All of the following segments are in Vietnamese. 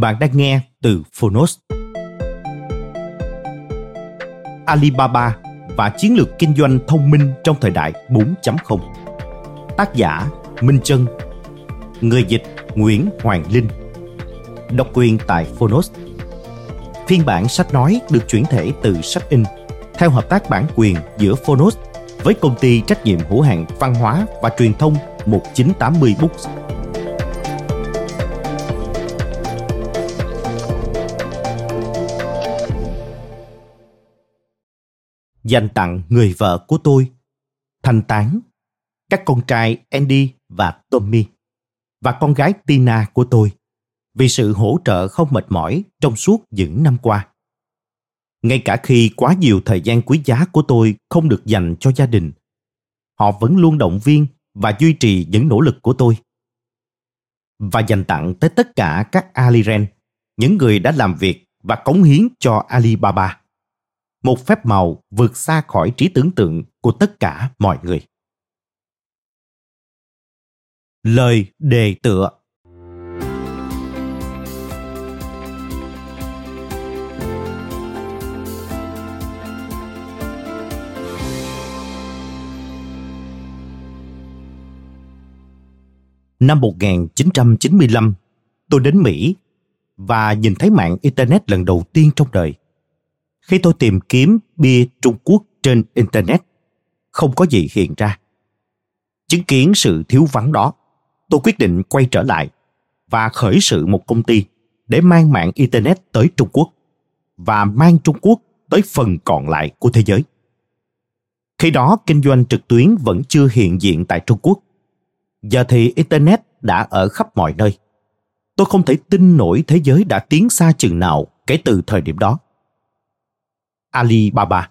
Bạn đang nghe từ Phonos. Alibaba và chiến lược kinh doanh thông minh trong thời đại 4.0. Tác giả Minh Trân Người dịch Nguyễn Hoàng Linh Độc quyền tại Phonos Phiên bản sách nói được chuyển thể từ sách in, theo hợp tác bản quyền giữa Phonos với công ty trách nhiệm hữu hạn văn hóa và truyền thông 1980 Books. Dành tặng người vợ của tôi, Thanh Tán, các con trai Andy và Tommy và con gái Tina của tôi vì sự hỗ trợ không mệt mỏi trong suốt những năm qua. Ngay cả khi quá nhiều thời gian quý giá của tôi không được dành cho gia đình, họ vẫn luôn động viên và duy trì những nỗ lực của tôi. Và dành tặng tới tất cả các Aliren, những người đã làm việc và cống hiến cho Alibaba một phép màu vượt xa khỏi trí tưởng tượng của tất cả mọi người. Lời đề tựa Năm 1995, tôi đến Mỹ và nhìn thấy mạng Internet lần đầu tiên trong đời – khi tôi tìm kiếm bia Trung Quốc trên Internet, không có gì hiện ra. Chứng kiến sự thiếu vắng đó, tôi quyết định quay trở lại và khởi sự một công ty để mang mạng Internet tới Trung Quốc và mang Trung Quốc tới phần còn lại của thế giới. Khi đó, kinh doanh trực tuyến vẫn chưa hiện diện tại Trung Quốc. Giờ thì Internet đã ở khắp mọi nơi. Tôi không thể tin nổi thế giới đã tiến xa chừng nào kể từ thời điểm đó. Alibaba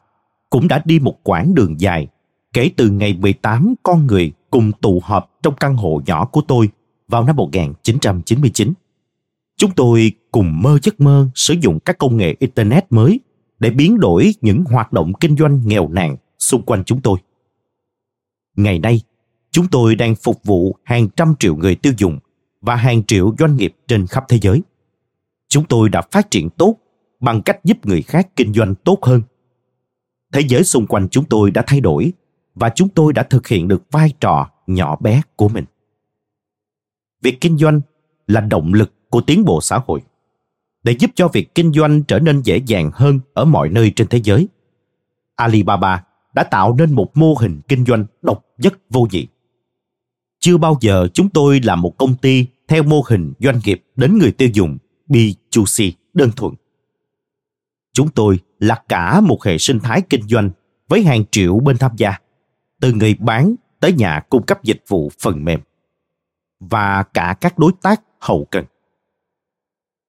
cũng đã đi một quãng đường dài kể từ ngày 18 con người cùng tụ họp trong căn hộ nhỏ của tôi vào năm 1999. Chúng tôi cùng mơ giấc mơ sử dụng các công nghệ Internet mới để biến đổi những hoạt động kinh doanh nghèo nàn xung quanh chúng tôi. Ngày nay, chúng tôi đang phục vụ hàng trăm triệu người tiêu dùng và hàng triệu doanh nghiệp trên khắp thế giới. Chúng tôi đã phát triển tốt bằng cách giúp người khác kinh doanh tốt hơn. Thế giới xung quanh chúng tôi đã thay đổi và chúng tôi đã thực hiện được vai trò nhỏ bé của mình. Việc kinh doanh là động lực của tiến bộ xã hội. Để giúp cho việc kinh doanh trở nên dễ dàng hơn ở mọi nơi trên thế giới, Alibaba đã tạo nên một mô hình kinh doanh độc nhất vô nhị. Chưa bao giờ chúng tôi là một công ty theo mô hình doanh nghiệp đến người tiêu dùng B2C đơn thuần Chúng tôi là cả một hệ sinh thái kinh doanh với hàng triệu bên tham gia, từ người bán tới nhà cung cấp dịch vụ phần mềm và cả các đối tác hậu cần.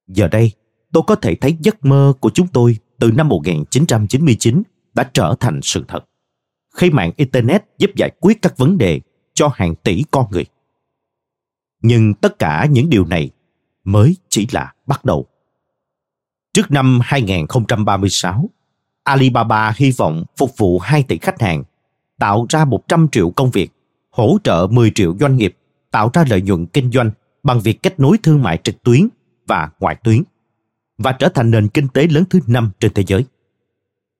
Giờ đây, tôi có thể thấy giấc mơ của chúng tôi từ năm 1999 đã trở thành sự thật. Khi mạng Internet giúp giải quyết các vấn đề cho hàng tỷ con người. Nhưng tất cả những điều này mới chỉ là bắt đầu. Trước năm 2036, Alibaba hy vọng phục vụ 2 tỷ khách hàng, tạo ra 100 triệu công việc, hỗ trợ 10 triệu doanh nghiệp, tạo ra lợi nhuận kinh doanh bằng việc kết nối thương mại trực tuyến và ngoại tuyến và trở thành nền kinh tế lớn thứ năm trên thế giới.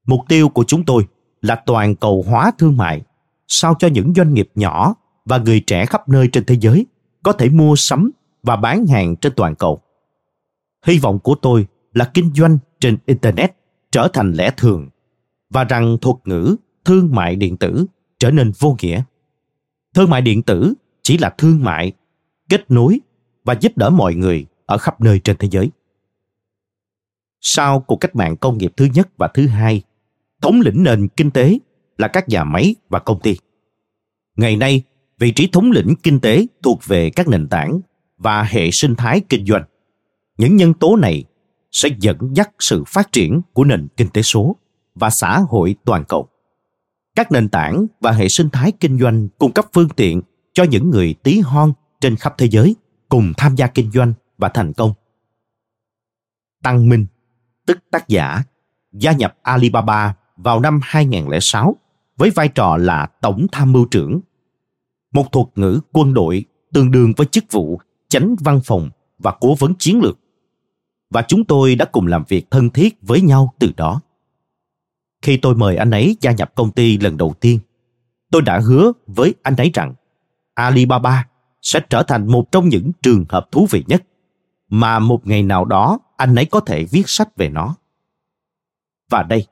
Mục tiêu của chúng tôi là toàn cầu hóa thương mại, sao cho những doanh nghiệp nhỏ và người trẻ khắp nơi trên thế giới có thể mua sắm và bán hàng trên toàn cầu. Hy vọng của tôi là kinh doanh trên internet trở thành lẽ thường và rằng thuật ngữ thương mại điện tử trở nên vô nghĩa. Thương mại điện tử chỉ là thương mại, kết nối và giúp đỡ mọi người ở khắp nơi trên thế giới. Sau cuộc cách mạng công nghiệp thứ nhất và thứ hai, thống lĩnh nền kinh tế là các nhà máy và công ty. Ngày nay, vị trí thống lĩnh kinh tế thuộc về các nền tảng và hệ sinh thái kinh doanh. Những nhân tố này sẽ dẫn dắt sự phát triển của nền kinh tế số và xã hội toàn cầu. Các nền tảng và hệ sinh thái kinh doanh cung cấp phương tiện cho những người tí hon trên khắp thế giới cùng tham gia kinh doanh và thành công. Tăng Minh, tức tác giả, gia nhập Alibaba vào năm 2006 với vai trò là tổng tham mưu trưởng. Một thuật ngữ quân đội tương đương với chức vụ chánh văn phòng và cố vấn chiến lược. Và chúng tôi đã cùng làm việc thân thiết với nhau từ đó. Khi tôi mời anh ấy gia nhập công ty lần đầu tiên, tôi đã hứa với anh ấy rằng Alibaba sẽ trở thành một trong những trường hợp thú vị nhất mà một ngày nào đó anh ấy có thể viết sách về nó. Và đây,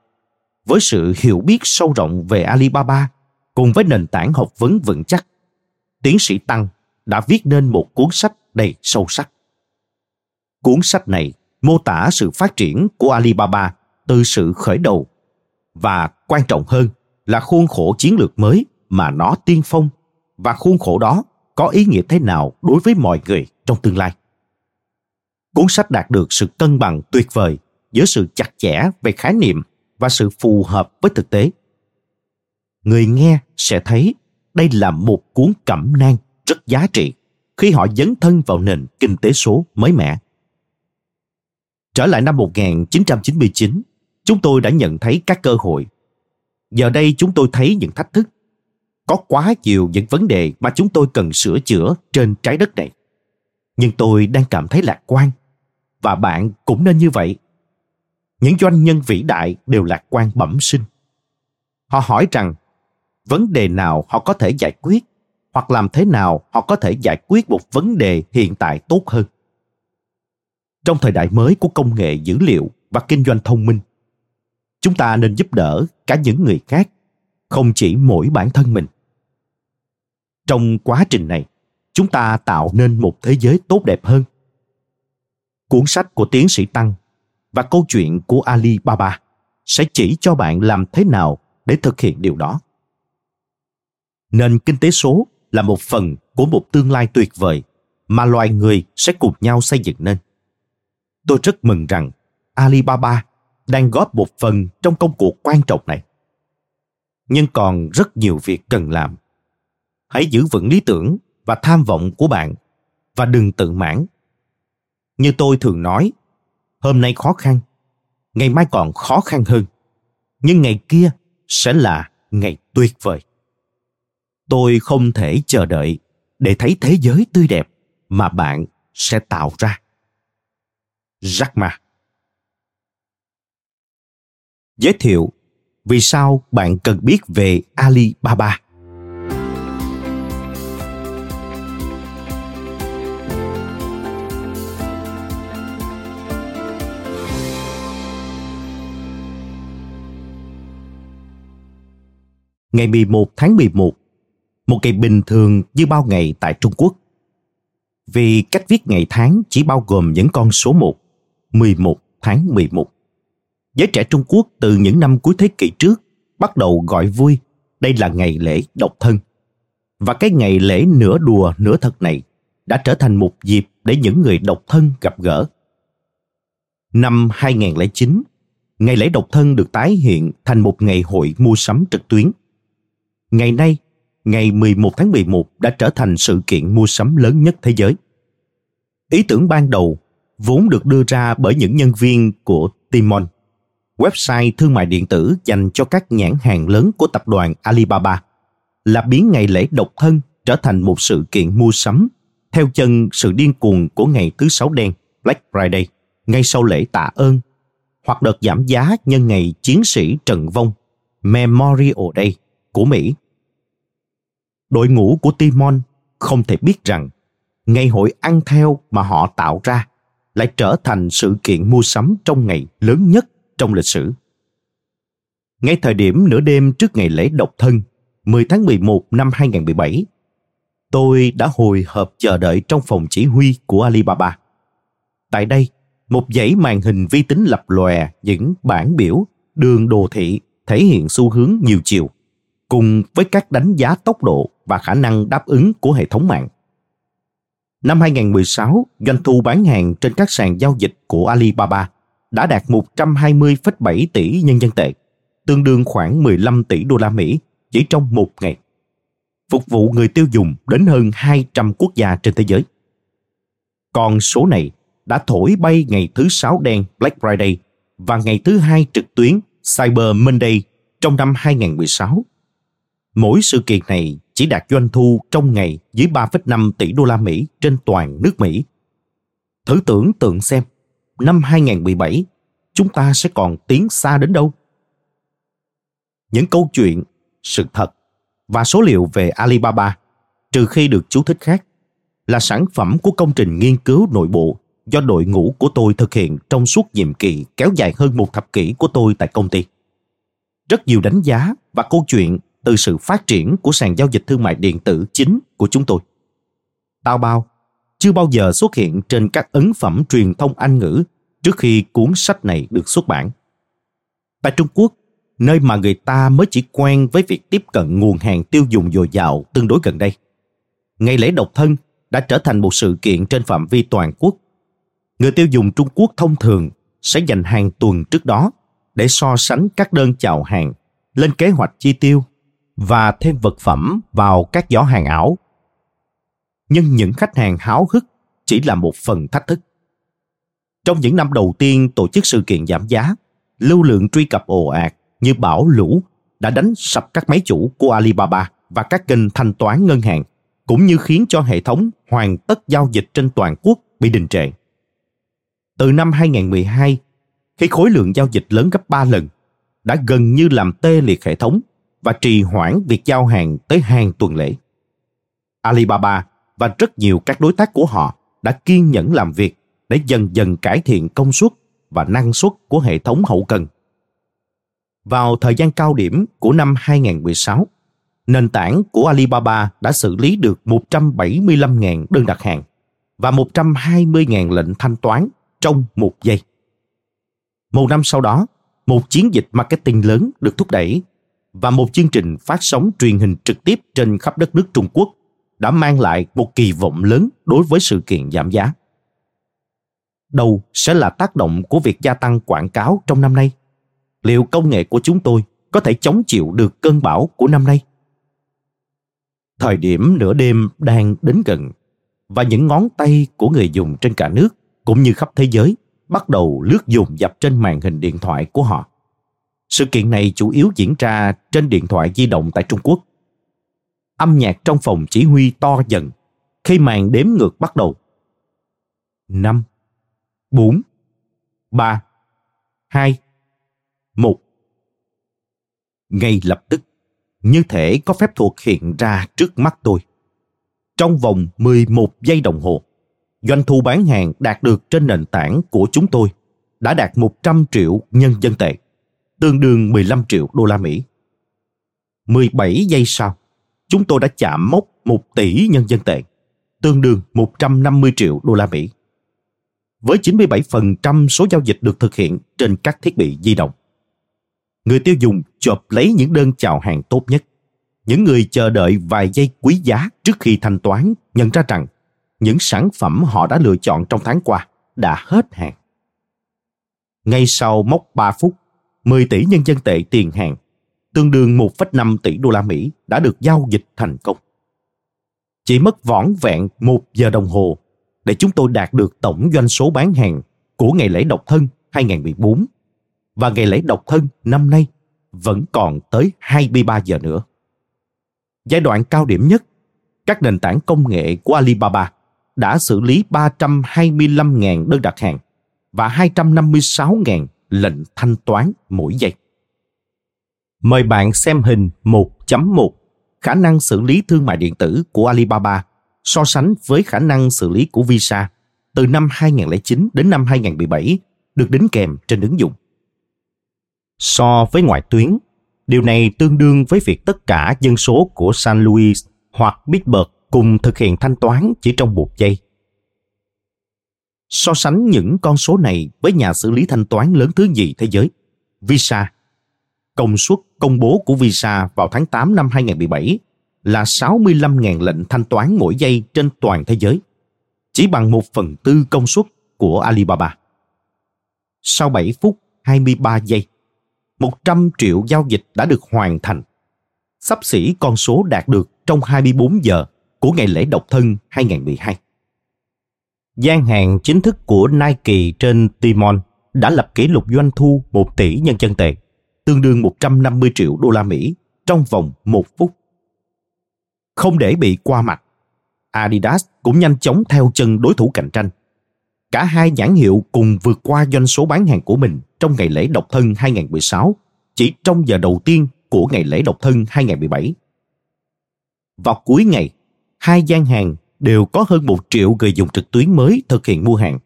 với sự hiểu biết sâu rộng về Alibaba cùng với nền tảng học vấn vững chắc, tiến sĩ Tăng đã viết nên một cuốn sách đầy sâu sắc. Cuốn sách này mô tả sự phát triển của Alibaba từ sự khởi đầu và quan trọng hơn là khuôn khổ chiến lược mới mà nó tiên phong và khuôn khổ đó có ý nghĩa thế nào đối với mọi người trong tương lai. Cuốn sách đạt được sự cân bằng tuyệt vời giữa sự chặt chẽ về khái niệm và sự phù hợp với thực tế. Người nghe sẽ thấy đây là một cuốn cẩm nang rất giá trị khi họ dấn thân vào nền kinh tế số mới mẻ. Trở lại năm 1999, chúng tôi đã nhận thấy các cơ hội. Giờ đây chúng tôi thấy những thách thức. Có quá nhiều những vấn đề mà chúng tôi cần sửa chữa trên trái đất này. Nhưng tôi đang cảm thấy lạc quan. Và bạn cũng nên như vậy. Những doanh nhân vĩ đại đều lạc quan bẩm sinh. Họ hỏi rằng vấn đề nào họ có thể giải quyết hoặc làm thế nào họ có thể giải quyết một vấn đề hiện tại tốt hơn trong thời đại mới của công nghệ dữ liệu và kinh doanh thông minh. Chúng ta nên giúp đỡ cả những người khác, không chỉ mỗi bản thân mình. Trong quá trình này, chúng ta tạo nên một thế giới tốt đẹp hơn. Cuốn sách của tiến sĩ tăng và câu chuyện của ali baba sẽ chỉ cho bạn làm thế nào để thực hiện điều đó. Nền kinh tế số là một phần của một tương lai tuyệt vời mà loài người sẽ cùng nhau xây dựng nên tôi rất mừng rằng alibaba đang góp một phần trong công cuộc quan trọng này. Nhưng còn rất nhiều việc cần làm. Hãy giữ vững lý tưởng và tham vọng của bạn và đừng tự mãn. Như tôi thường nói, hôm nay khó khăn, ngày mai còn khó khăn hơn. Nhưng ngày kia sẽ là ngày tuyệt vời. Tôi không thể chờ đợi để thấy thế giới tươi đẹp mà bạn sẽ tạo ra. Jack Ma Giới thiệu vì sao bạn cần biết về Alibaba. Ngày 11 tháng 11, một ngày bình thường như bao ngày tại Trung Quốc. Vì cách viết ngày tháng chỉ bao gồm những con số 1, 11 tháng 11 giới trẻ Trung Quốc từ những năm cuối thế kỷ trước bắt đầu gọi vui đây là ngày lễ độc thân. Và cái ngày lễ nửa đùa nửa thật này đã trở thành một dịp để những người độc thân gặp gỡ. Năm 2009, ngày lễ độc thân được tái hiện thành một ngày hội mua sắm trực tuyến. Ngày nay, ngày 11 tháng 11 đã trở thành sự kiện mua sắm lớn nhất thế giới. Ý tưởng ban đầu vốn được đưa ra bởi những nhân viên của Timon website thương mại điện tử dành cho các nhãn hàng lớn của tập đoàn Alibaba, là biến ngày lễ độc thân trở thành một sự kiện mua sắm theo chân sự điên cuồng của ngày thứ sáu đen Black Friday ngay sau lễ tạ ơn hoặc đợt giảm giá nhân ngày chiến sĩ Trần Vong Memorial Day của Mỹ. đội ngũ của Timon không thể biết rằng ngày hội ăn theo mà họ tạo ra lại trở thành sự kiện mua sắm trong ngày lớn nhất trong lịch sử. Ngay thời điểm nửa đêm trước ngày lễ độc thân, 10 tháng 11 năm 2017, tôi đã hồi hộp chờ đợi trong phòng chỉ huy của Alibaba. Tại đây, một dãy màn hình vi tính lập lòe những bảng biểu đường đồ thị thể hiện xu hướng nhiều chiều, cùng với các đánh giá tốc độ và khả năng đáp ứng của hệ thống mạng. Năm 2016, doanh thu bán hàng trên các sàn giao dịch của Alibaba đã đạt 120,7 tỷ nhân dân tệ, tương đương khoảng 15 tỷ đô la Mỹ chỉ trong một ngày. Phục vụ người tiêu dùng đến hơn 200 quốc gia trên thế giới. Còn số này đã thổi bay ngày thứ sáu đen Black Friday và ngày thứ hai trực tuyến Cyber Monday trong năm 2016. Mỗi sự kiện này chỉ đạt doanh thu trong ngày dưới 3,5 tỷ đô la Mỹ trên toàn nước Mỹ. Thử tưởng tượng xem, năm 2017 chúng ta sẽ còn tiến xa đến đâu? Những câu chuyện, sự thật và số liệu về Alibaba, trừ khi được chú thích khác, là sản phẩm của công trình nghiên cứu nội bộ do đội ngũ của tôi thực hiện trong suốt nhiệm kỳ kéo dài hơn một thập kỷ của tôi tại công ty. Rất nhiều đánh giá và câu chuyện từ sự phát triển của sàn giao dịch thương mại điện tử chính của chúng tôi. Tao bao chưa bao giờ xuất hiện trên các ấn phẩm truyền thông Anh ngữ trước khi cuốn sách này được xuất bản. Tại Trung Quốc, nơi mà người ta mới chỉ quen với việc tiếp cận nguồn hàng tiêu dùng dồi dào tương đối gần đây. Ngày lễ độc thân đã trở thành một sự kiện trên phạm vi toàn quốc. Người tiêu dùng Trung Quốc thông thường sẽ dành hàng tuần trước đó để so sánh các đơn chào hàng, lên kế hoạch chi tiêu và thêm vật phẩm vào các giỏ hàng ảo. Nhưng những khách hàng háo hức chỉ là một phần thách thức. Trong những năm đầu tiên tổ chức sự kiện giảm giá, lưu lượng truy cập ồ ạt như bão lũ đã đánh sập các máy chủ của Alibaba và các kênh thanh toán ngân hàng, cũng như khiến cho hệ thống hoàn tất giao dịch trên toàn quốc bị đình trệ. Từ năm 2012, khi khối lượng giao dịch lớn gấp 3 lần, đã gần như làm tê liệt hệ thống và trì hoãn việc giao hàng tới hàng tuần lễ. Alibaba và rất nhiều các đối tác của họ đã kiên nhẫn làm việc để dần dần cải thiện công suất và năng suất của hệ thống hậu cần. Vào thời gian cao điểm của năm 2016, nền tảng của Alibaba đã xử lý được 175.000 đơn đặt hàng và 120.000 lệnh thanh toán trong một giây. Một năm sau đó, một chiến dịch marketing lớn được thúc đẩy và một chương trình phát sóng truyền hình trực tiếp trên khắp đất nước Trung Quốc đã mang lại một kỳ vọng lớn đối với sự kiện giảm giá. Đâu sẽ là tác động của việc gia tăng quảng cáo trong năm nay? Liệu công nghệ của chúng tôi có thể chống chịu được cơn bão của năm nay? Thời điểm nửa đêm đang đến gần và những ngón tay của người dùng trên cả nước cũng như khắp thế giới bắt đầu lướt dồn dập trên màn hình điện thoại của họ. Sự kiện này chủ yếu diễn ra trên điện thoại di động tại Trung Quốc. Âm nhạc trong phòng chỉ huy to dần khi màn đếm ngược bắt đầu. 5, 4, 3, 2, 1. Ngay lập tức, như thể có phép thuật hiện ra trước mắt tôi. Trong vòng 11 giây đồng hồ, doanh thu bán hàng đạt được trên nền tảng của chúng tôi đã đạt 100 triệu nhân dân tệ tương đương 15 triệu đô la Mỹ. 17 giây sau, chúng tôi đã chạm mốc 1 tỷ nhân dân tệ, tương đương 150 triệu đô la Mỹ. Với 97% số giao dịch được thực hiện trên các thiết bị di động. Người tiêu dùng chộp lấy những đơn chào hàng tốt nhất. Những người chờ đợi vài giây quý giá trước khi thanh toán nhận ra rằng những sản phẩm họ đã lựa chọn trong tháng qua đã hết hàng. Ngay sau mốc 3 phút, 10 tỷ nhân dân tệ tiền hàng, tương đương 1,5 tỷ đô la Mỹ đã được giao dịch thành công. Chỉ mất vỏn vẹn một giờ đồng hồ để chúng tôi đạt được tổng doanh số bán hàng của ngày lễ độc thân 2014 và ngày lễ độc thân năm nay vẫn còn tới 23 giờ nữa. Giai đoạn cao điểm nhất, các nền tảng công nghệ của Alibaba đã xử lý 325.000 đơn đặt hàng và 256.000 lệnh thanh toán mỗi giây. Mời bạn xem hình 1.1 khả năng xử lý thương mại điện tử của Alibaba so sánh với khả năng xử lý của Visa từ năm 2009 đến năm 2017 được đính kèm trên ứng dụng. So với ngoại tuyến, điều này tương đương với việc tất cả dân số của San Luis hoặc Pittsburgh cùng thực hiện thanh toán chỉ trong một giây. So sánh những con số này với nhà xử lý thanh toán lớn thứ nhì thế giới, Visa. Công suất công bố của Visa vào tháng 8 năm 2017 là 65.000 lệnh thanh toán mỗi giây trên toàn thế giới, chỉ bằng một phần tư công suất của Alibaba. Sau 7 phút 23 giây, 100 triệu giao dịch đã được hoàn thành, sắp xỉ con số đạt được trong 24 giờ của ngày lễ độc thân 2012. Gian hàng chính thức của Nike trên Timon đã lập kỷ lục doanh thu 1 tỷ nhân dân tệ, tương đương 150 triệu đô la Mỹ trong vòng một phút. Không để bị qua mặt, Adidas cũng nhanh chóng theo chân đối thủ cạnh tranh. Cả hai nhãn hiệu cùng vượt qua doanh số bán hàng của mình trong ngày lễ độc thân 2016, chỉ trong giờ đầu tiên của ngày lễ độc thân 2017. Vào cuối ngày, hai gian hàng đều có hơn một triệu người dùng trực tuyến mới thực hiện mua hàng.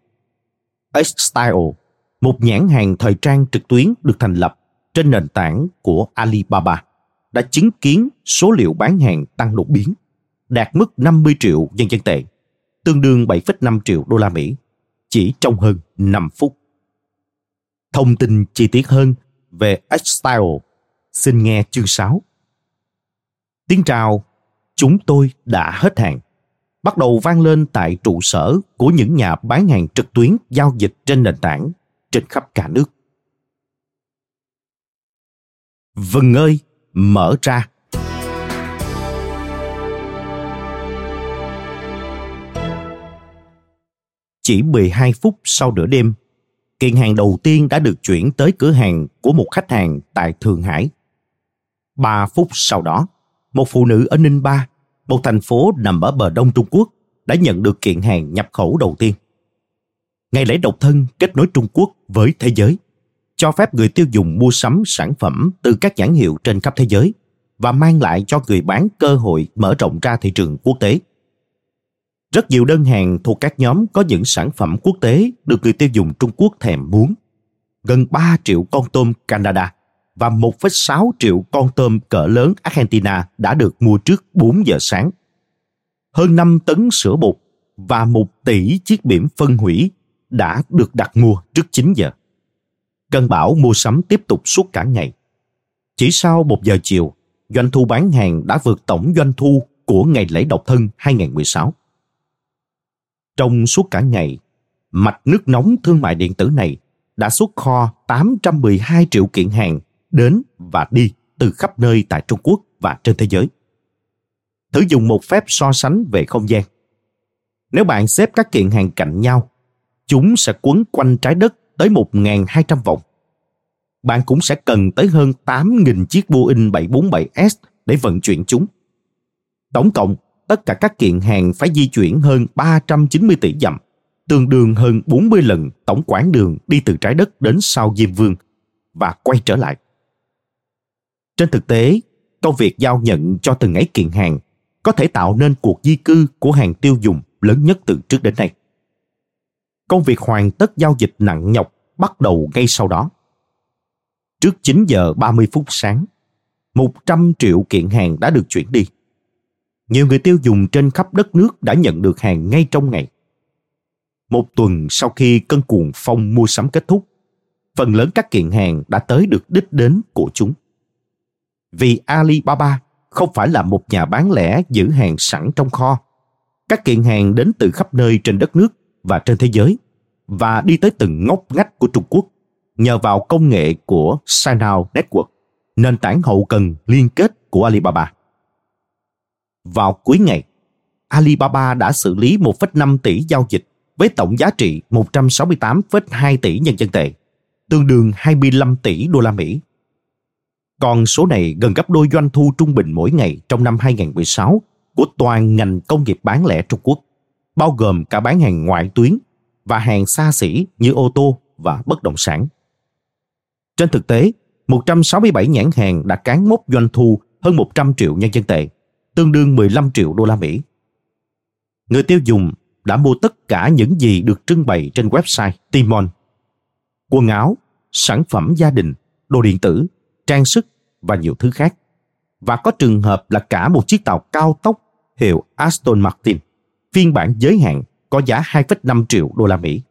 X-Style, một nhãn hàng thời trang trực tuyến được thành lập trên nền tảng của Alibaba, đã chứng kiến số liệu bán hàng tăng đột biến, đạt mức 50 triệu nhân dân tệ, tương đương 7,5 triệu đô la Mỹ, chỉ trong hơn 5 phút. Thông tin chi tiết hơn về X-Style, xin nghe chương 6. Tiếng chào, chúng tôi đã hết hàng bắt đầu vang lên tại trụ sở của những nhà bán hàng trực tuyến giao dịch trên nền tảng trên khắp cả nước. Vừng ơi, mở ra. Chỉ 12 phút sau nửa đêm, kiện hàng đầu tiên đã được chuyển tới cửa hàng của một khách hàng tại Thượng Hải. 3 phút sau đó, một phụ nữ ở Ninh Ba một thành phố nằm ở bờ đông Trung Quốc đã nhận được kiện hàng nhập khẩu đầu tiên. Ngày lễ độc thân kết nối Trung Quốc với thế giới, cho phép người tiêu dùng mua sắm sản phẩm từ các nhãn hiệu trên khắp thế giới và mang lại cho người bán cơ hội mở rộng ra thị trường quốc tế. Rất nhiều đơn hàng thuộc các nhóm có những sản phẩm quốc tế được người tiêu dùng Trung Quốc thèm muốn. Gần 3 triệu con tôm Canada và 1,6 triệu con tôm cỡ lớn Argentina đã được mua trước 4 giờ sáng. Hơn 5 tấn sữa bột và 1 tỷ chiếc biển phân hủy đã được đặt mua trước 9 giờ. Cơn bão mua sắm tiếp tục suốt cả ngày. Chỉ sau 1 giờ chiều, doanh thu bán hàng đã vượt tổng doanh thu của ngày lễ độc thân 2016. Trong suốt cả ngày, mạch nước nóng thương mại điện tử này đã xuất kho 812 triệu kiện hàng đến và đi từ khắp nơi tại Trung Quốc và trên thế giới. Thử dùng một phép so sánh về không gian. Nếu bạn xếp các kiện hàng cạnh nhau, chúng sẽ quấn quanh trái đất tới 1.200 vòng. Bạn cũng sẽ cần tới hơn 8.000 chiếc Boeing 747S để vận chuyển chúng. Tổng cộng, tất cả các kiện hàng phải di chuyển hơn 390 tỷ dặm, tương đương hơn 40 lần tổng quãng đường đi từ trái đất đến sao Diêm Vương và quay trở lại. Trên thực tế, công việc giao nhận cho từng ấy kiện hàng có thể tạo nên cuộc di cư của hàng tiêu dùng lớn nhất từ trước đến nay. Công việc hoàn tất giao dịch nặng nhọc bắt đầu ngay sau đó. Trước 9 giờ 30 phút sáng, 100 triệu kiện hàng đã được chuyển đi. Nhiều người tiêu dùng trên khắp đất nước đã nhận được hàng ngay trong ngày. Một tuần sau khi cơn cuồng phong mua sắm kết thúc, phần lớn các kiện hàng đã tới được đích đến của chúng vì Alibaba không phải là một nhà bán lẻ giữ hàng sẵn trong kho. Các kiện hàng đến từ khắp nơi trên đất nước và trên thế giới và đi tới từng ngóc ngách của Trung Quốc nhờ vào công nghệ của Sinow Network, nền tảng hậu cần liên kết của Alibaba. Vào cuối ngày, Alibaba đã xử lý 1,5 tỷ giao dịch với tổng giá trị 168,2 tỷ nhân dân tệ, tương đương 25 tỷ đô la Mỹ con số này gần gấp đôi doanh thu trung bình mỗi ngày trong năm 2016 của toàn ngành công nghiệp bán lẻ Trung Quốc, bao gồm cả bán hàng ngoại tuyến và hàng xa xỉ như ô tô và bất động sản. Trên thực tế, 167 nhãn hàng đã cán mốc doanh thu hơn 100 triệu nhân dân tệ, tương đương 15 triệu đô la Mỹ. Người tiêu dùng đã mua tất cả những gì được trưng bày trên website Timon. Quần áo, sản phẩm gia đình, đồ điện tử, trang sức và nhiều thứ khác. Và có trường hợp là cả một chiếc tàu cao tốc hiệu Aston Martin, phiên bản giới hạn có giá 2,5 triệu đô la Mỹ.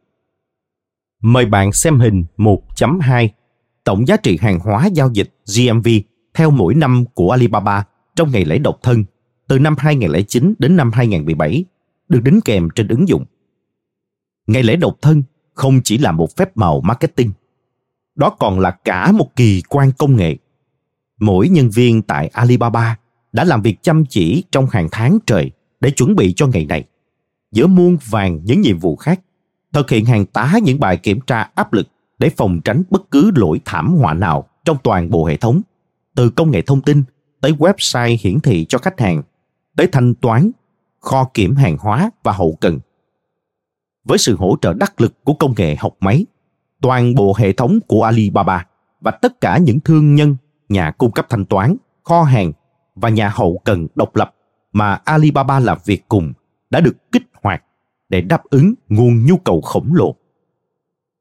Mời bạn xem hình 1.2 tổng giá trị hàng hóa giao dịch GMV theo mỗi năm của Alibaba trong ngày lễ độc thân từ năm 2009 đến năm 2017 được đính kèm trên ứng dụng. Ngày lễ độc thân không chỉ là một phép màu marketing, đó còn là cả một kỳ quan công nghệ. Mỗi nhân viên tại Alibaba đã làm việc chăm chỉ trong hàng tháng trời để chuẩn bị cho ngày này. Giữa muôn vàng những nhiệm vụ khác, thực hiện hàng tá những bài kiểm tra áp lực để phòng tránh bất cứ lỗi thảm họa nào trong toàn bộ hệ thống, từ công nghệ thông tin tới website hiển thị cho khách hàng, tới thanh toán, kho kiểm hàng hóa và hậu cần. Với sự hỗ trợ đắc lực của công nghệ học máy, toàn bộ hệ thống của Alibaba và tất cả những thương nhân, nhà cung cấp thanh toán, kho hàng và nhà hậu cần độc lập mà Alibaba làm việc cùng đã được kích hoạt để đáp ứng nguồn nhu cầu khổng lồ.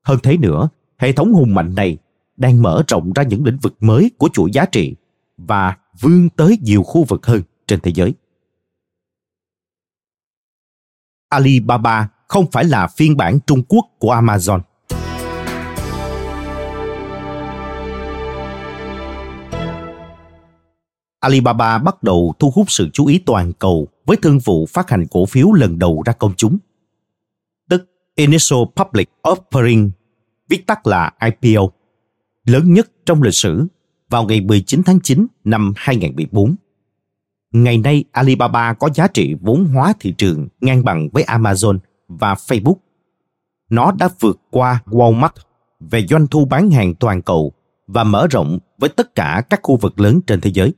Hơn thế nữa, hệ thống hùng mạnh này đang mở rộng ra những lĩnh vực mới của chuỗi giá trị và vươn tới nhiều khu vực hơn trên thế giới. Alibaba không phải là phiên bản Trung Quốc của Amazon. Alibaba bắt đầu thu hút sự chú ý toàn cầu với thương vụ phát hành cổ phiếu lần đầu ra công chúng, tức Initial Public Offering, viết tắt là IPO, lớn nhất trong lịch sử vào ngày 19 tháng 9 năm 2014. Ngày nay Alibaba có giá trị vốn hóa thị trường ngang bằng với Amazon và Facebook. Nó đã vượt qua Walmart về doanh thu bán hàng toàn cầu và mở rộng với tất cả các khu vực lớn trên thế giới.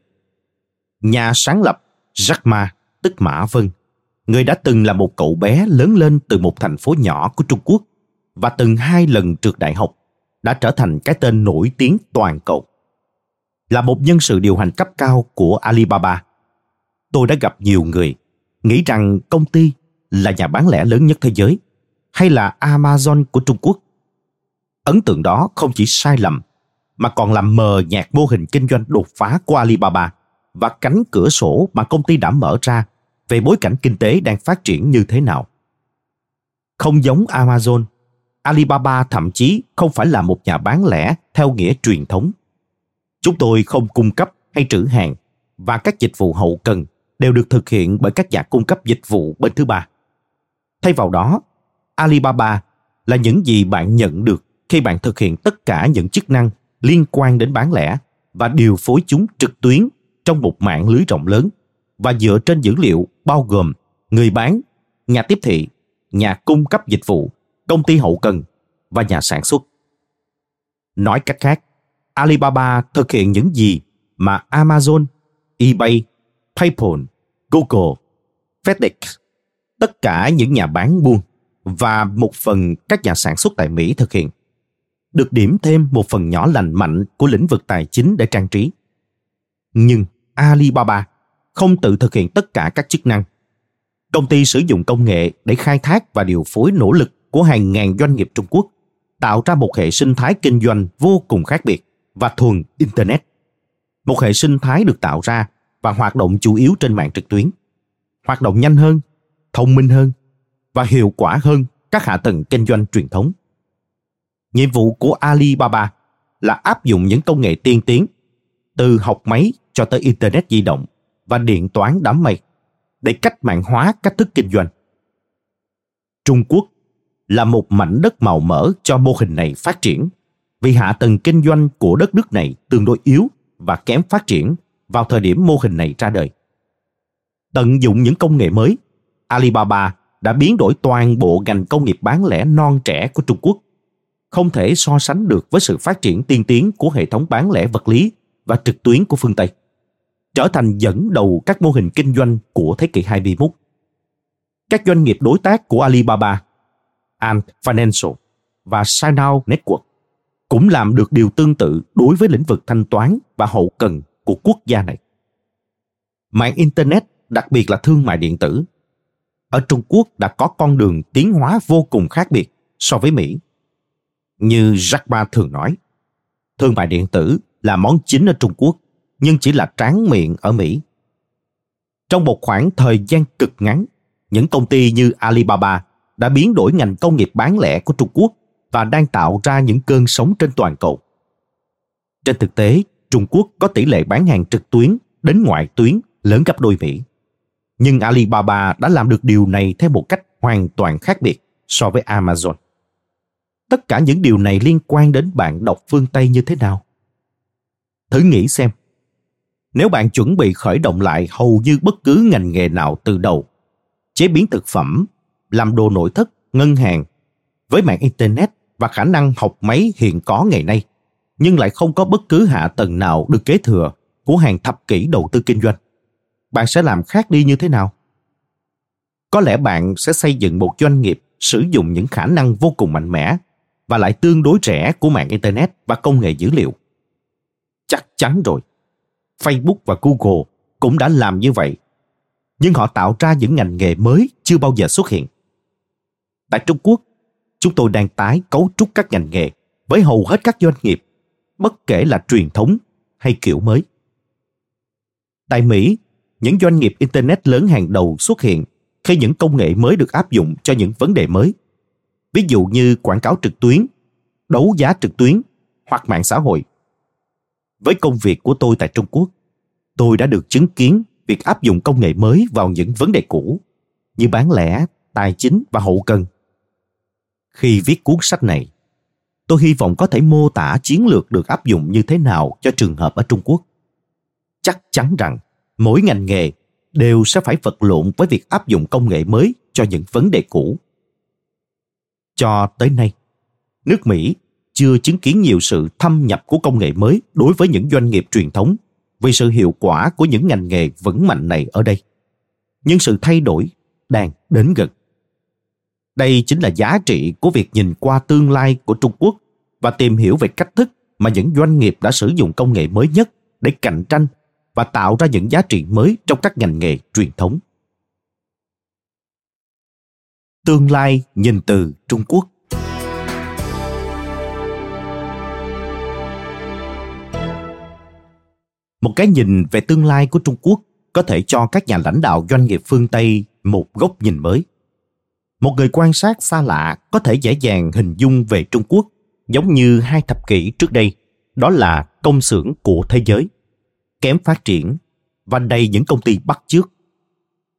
Nhà sáng lập Jack Ma, tức Mã Vân, người đã từng là một cậu bé lớn lên từ một thành phố nhỏ của Trung Quốc và từng hai lần trượt đại học, đã trở thành cái tên nổi tiếng toàn cầu. Là một nhân sự điều hành cấp cao của Alibaba, tôi đã gặp nhiều người nghĩ rằng công ty là nhà bán lẻ lớn nhất thế giới hay là Amazon của Trung Quốc. Ấn tượng đó không chỉ sai lầm mà còn làm mờ nhạt mô hình kinh doanh đột phá của Alibaba và cánh cửa sổ mà công ty đã mở ra về bối cảnh kinh tế đang phát triển như thế nào. Không giống Amazon, Alibaba thậm chí không phải là một nhà bán lẻ theo nghĩa truyền thống. Chúng tôi không cung cấp hay trữ hàng và các dịch vụ hậu cần đều được thực hiện bởi các nhà cung cấp dịch vụ bên thứ ba. Thay vào đó, Alibaba là những gì bạn nhận được khi bạn thực hiện tất cả những chức năng liên quan đến bán lẻ và điều phối chúng trực tuyến trong một mạng lưới rộng lớn và dựa trên dữ liệu bao gồm người bán, nhà tiếp thị, nhà cung cấp dịch vụ, công ty hậu cần và nhà sản xuất. Nói cách khác, Alibaba thực hiện những gì mà Amazon, eBay, PayPal, Google, FedEx, tất cả những nhà bán buôn và một phần các nhà sản xuất tại Mỹ thực hiện. Được điểm thêm một phần nhỏ lành mạnh của lĩnh vực tài chính để trang trí. Nhưng Alibaba không tự thực hiện tất cả các chức năng. Công ty sử dụng công nghệ để khai thác và điều phối nỗ lực của hàng ngàn doanh nghiệp Trung Quốc, tạo ra một hệ sinh thái kinh doanh vô cùng khác biệt và thuần Internet. Một hệ sinh thái được tạo ra và hoạt động chủ yếu trên mạng trực tuyến. Hoạt động nhanh hơn, thông minh hơn và hiệu quả hơn các hạ tầng kinh doanh truyền thống. Nhiệm vụ của Alibaba là áp dụng những công nghệ tiên tiến từ học máy cho tới internet di động và điện toán đám mây để cách mạng hóa cách thức kinh doanh. Trung Quốc là một mảnh đất màu mỡ cho mô hình này phát triển vì hạ tầng kinh doanh của đất nước này tương đối yếu và kém phát triển vào thời điểm mô hình này ra đời. Tận dụng những công nghệ mới, Alibaba đã biến đổi toàn bộ ngành công nghiệp bán lẻ non trẻ của Trung Quốc, không thể so sánh được với sự phát triển tiên tiến của hệ thống bán lẻ vật lý và trực tuyến của phương Tây, trở thành dẫn đầu các mô hình kinh doanh của thế kỷ 21. Các doanh nghiệp đối tác của Alibaba, Ant Financial và Sinao Network cũng làm được điều tương tự đối với lĩnh vực thanh toán và hậu cần của quốc gia này. Mạng Internet đặc biệt là thương mại điện tử. Ở Trung Quốc đã có con đường tiến hóa vô cùng khác biệt so với Mỹ. Như Jack Ma thường nói, thương mại điện tử là món chính ở Trung Quốc, nhưng chỉ là tráng miệng ở Mỹ. Trong một khoảng thời gian cực ngắn, những công ty như Alibaba đã biến đổi ngành công nghiệp bán lẻ của Trung Quốc và đang tạo ra những cơn sóng trên toàn cầu. Trên thực tế, Trung Quốc có tỷ lệ bán hàng trực tuyến đến ngoại tuyến lớn gấp đôi Mỹ. Nhưng Alibaba đã làm được điều này theo một cách hoàn toàn khác biệt so với Amazon. Tất cả những điều này liên quan đến bạn đọc phương Tây như thế nào? Thử nghĩ xem, nếu bạn chuẩn bị khởi động lại hầu như bất cứ ngành nghề nào từ đầu, chế biến thực phẩm, làm đồ nội thất, ngân hàng, với mạng Internet và khả năng học máy hiện có ngày nay, nhưng lại không có bất cứ hạ tầng nào được kế thừa của hàng thập kỷ đầu tư kinh doanh. Bạn sẽ làm khác đi như thế nào? Có lẽ bạn sẽ xây dựng một doanh nghiệp sử dụng những khả năng vô cùng mạnh mẽ và lại tương đối rẻ của mạng Internet và công nghệ dữ liệu. Chắc chắn rồi. Facebook và Google cũng đã làm như vậy. Nhưng họ tạo ra những ngành nghề mới chưa bao giờ xuất hiện. Tại Trung Quốc, chúng tôi đang tái cấu trúc các ngành nghề với hầu hết các doanh nghiệp, bất kể là truyền thống hay kiểu mới. Tại Mỹ, những doanh nghiệp Internet lớn hàng đầu xuất hiện khi những công nghệ mới được áp dụng cho những vấn đề mới. Ví dụ như quảng cáo trực tuyến, đấu giá trực tuyến hoặc mạng xã hội. Với công việc của tôi tại Trung Quốc, tôi đã được chứng kiến việc áp dụng công nghệ mới vào những vấn đề cũ như bán lẻ, tài chính và hậu cần. Khi viết cuốn sách này, tôi hy vọng có thể mô tả chiến lược được áp dụng như thế nào cho trường hợp ở Trung Quốc. Chắc chắn rằng mỗi ngành nghề đều sẽ phải vật lộn với việc áp dụng công nghệ mới cho những vấn đề cũ. Cho tới nay, nước Mỹ chưa chứng kiến nhiều sự thâm nhập của công nghệ mới đối với những doanh nghiệp truyền thống, vì sự hiệu quả của những ngành nghề vững mạnh này ở đây. Nhưng sự thay đổi đang đến gần. Đây chính là giá trị của việc nhìn qua tương lai của Trung Quốc và tìm hiểu về cách thức mà những doanh nghiệp đã sử dụng công nghệ mới nhất để cạnh tranh và tạo ra những giá trị mới trong các ngành nghề truyền thống. Tương lai nhìn từ Trung Quốc Một cái nhìn về tương lai của Trung Quốc có thể cho các nhà lãnh đạo doanh nghiệp phương Tây một góc nhìn mới. Một người quan sát xa lạ có thể dễ dàng hình dung về Trung Quốc giống như hai thập kỷ trước đây, đó là công xưởng của thế giới kém phát triển và đầy những công ty bắt chước.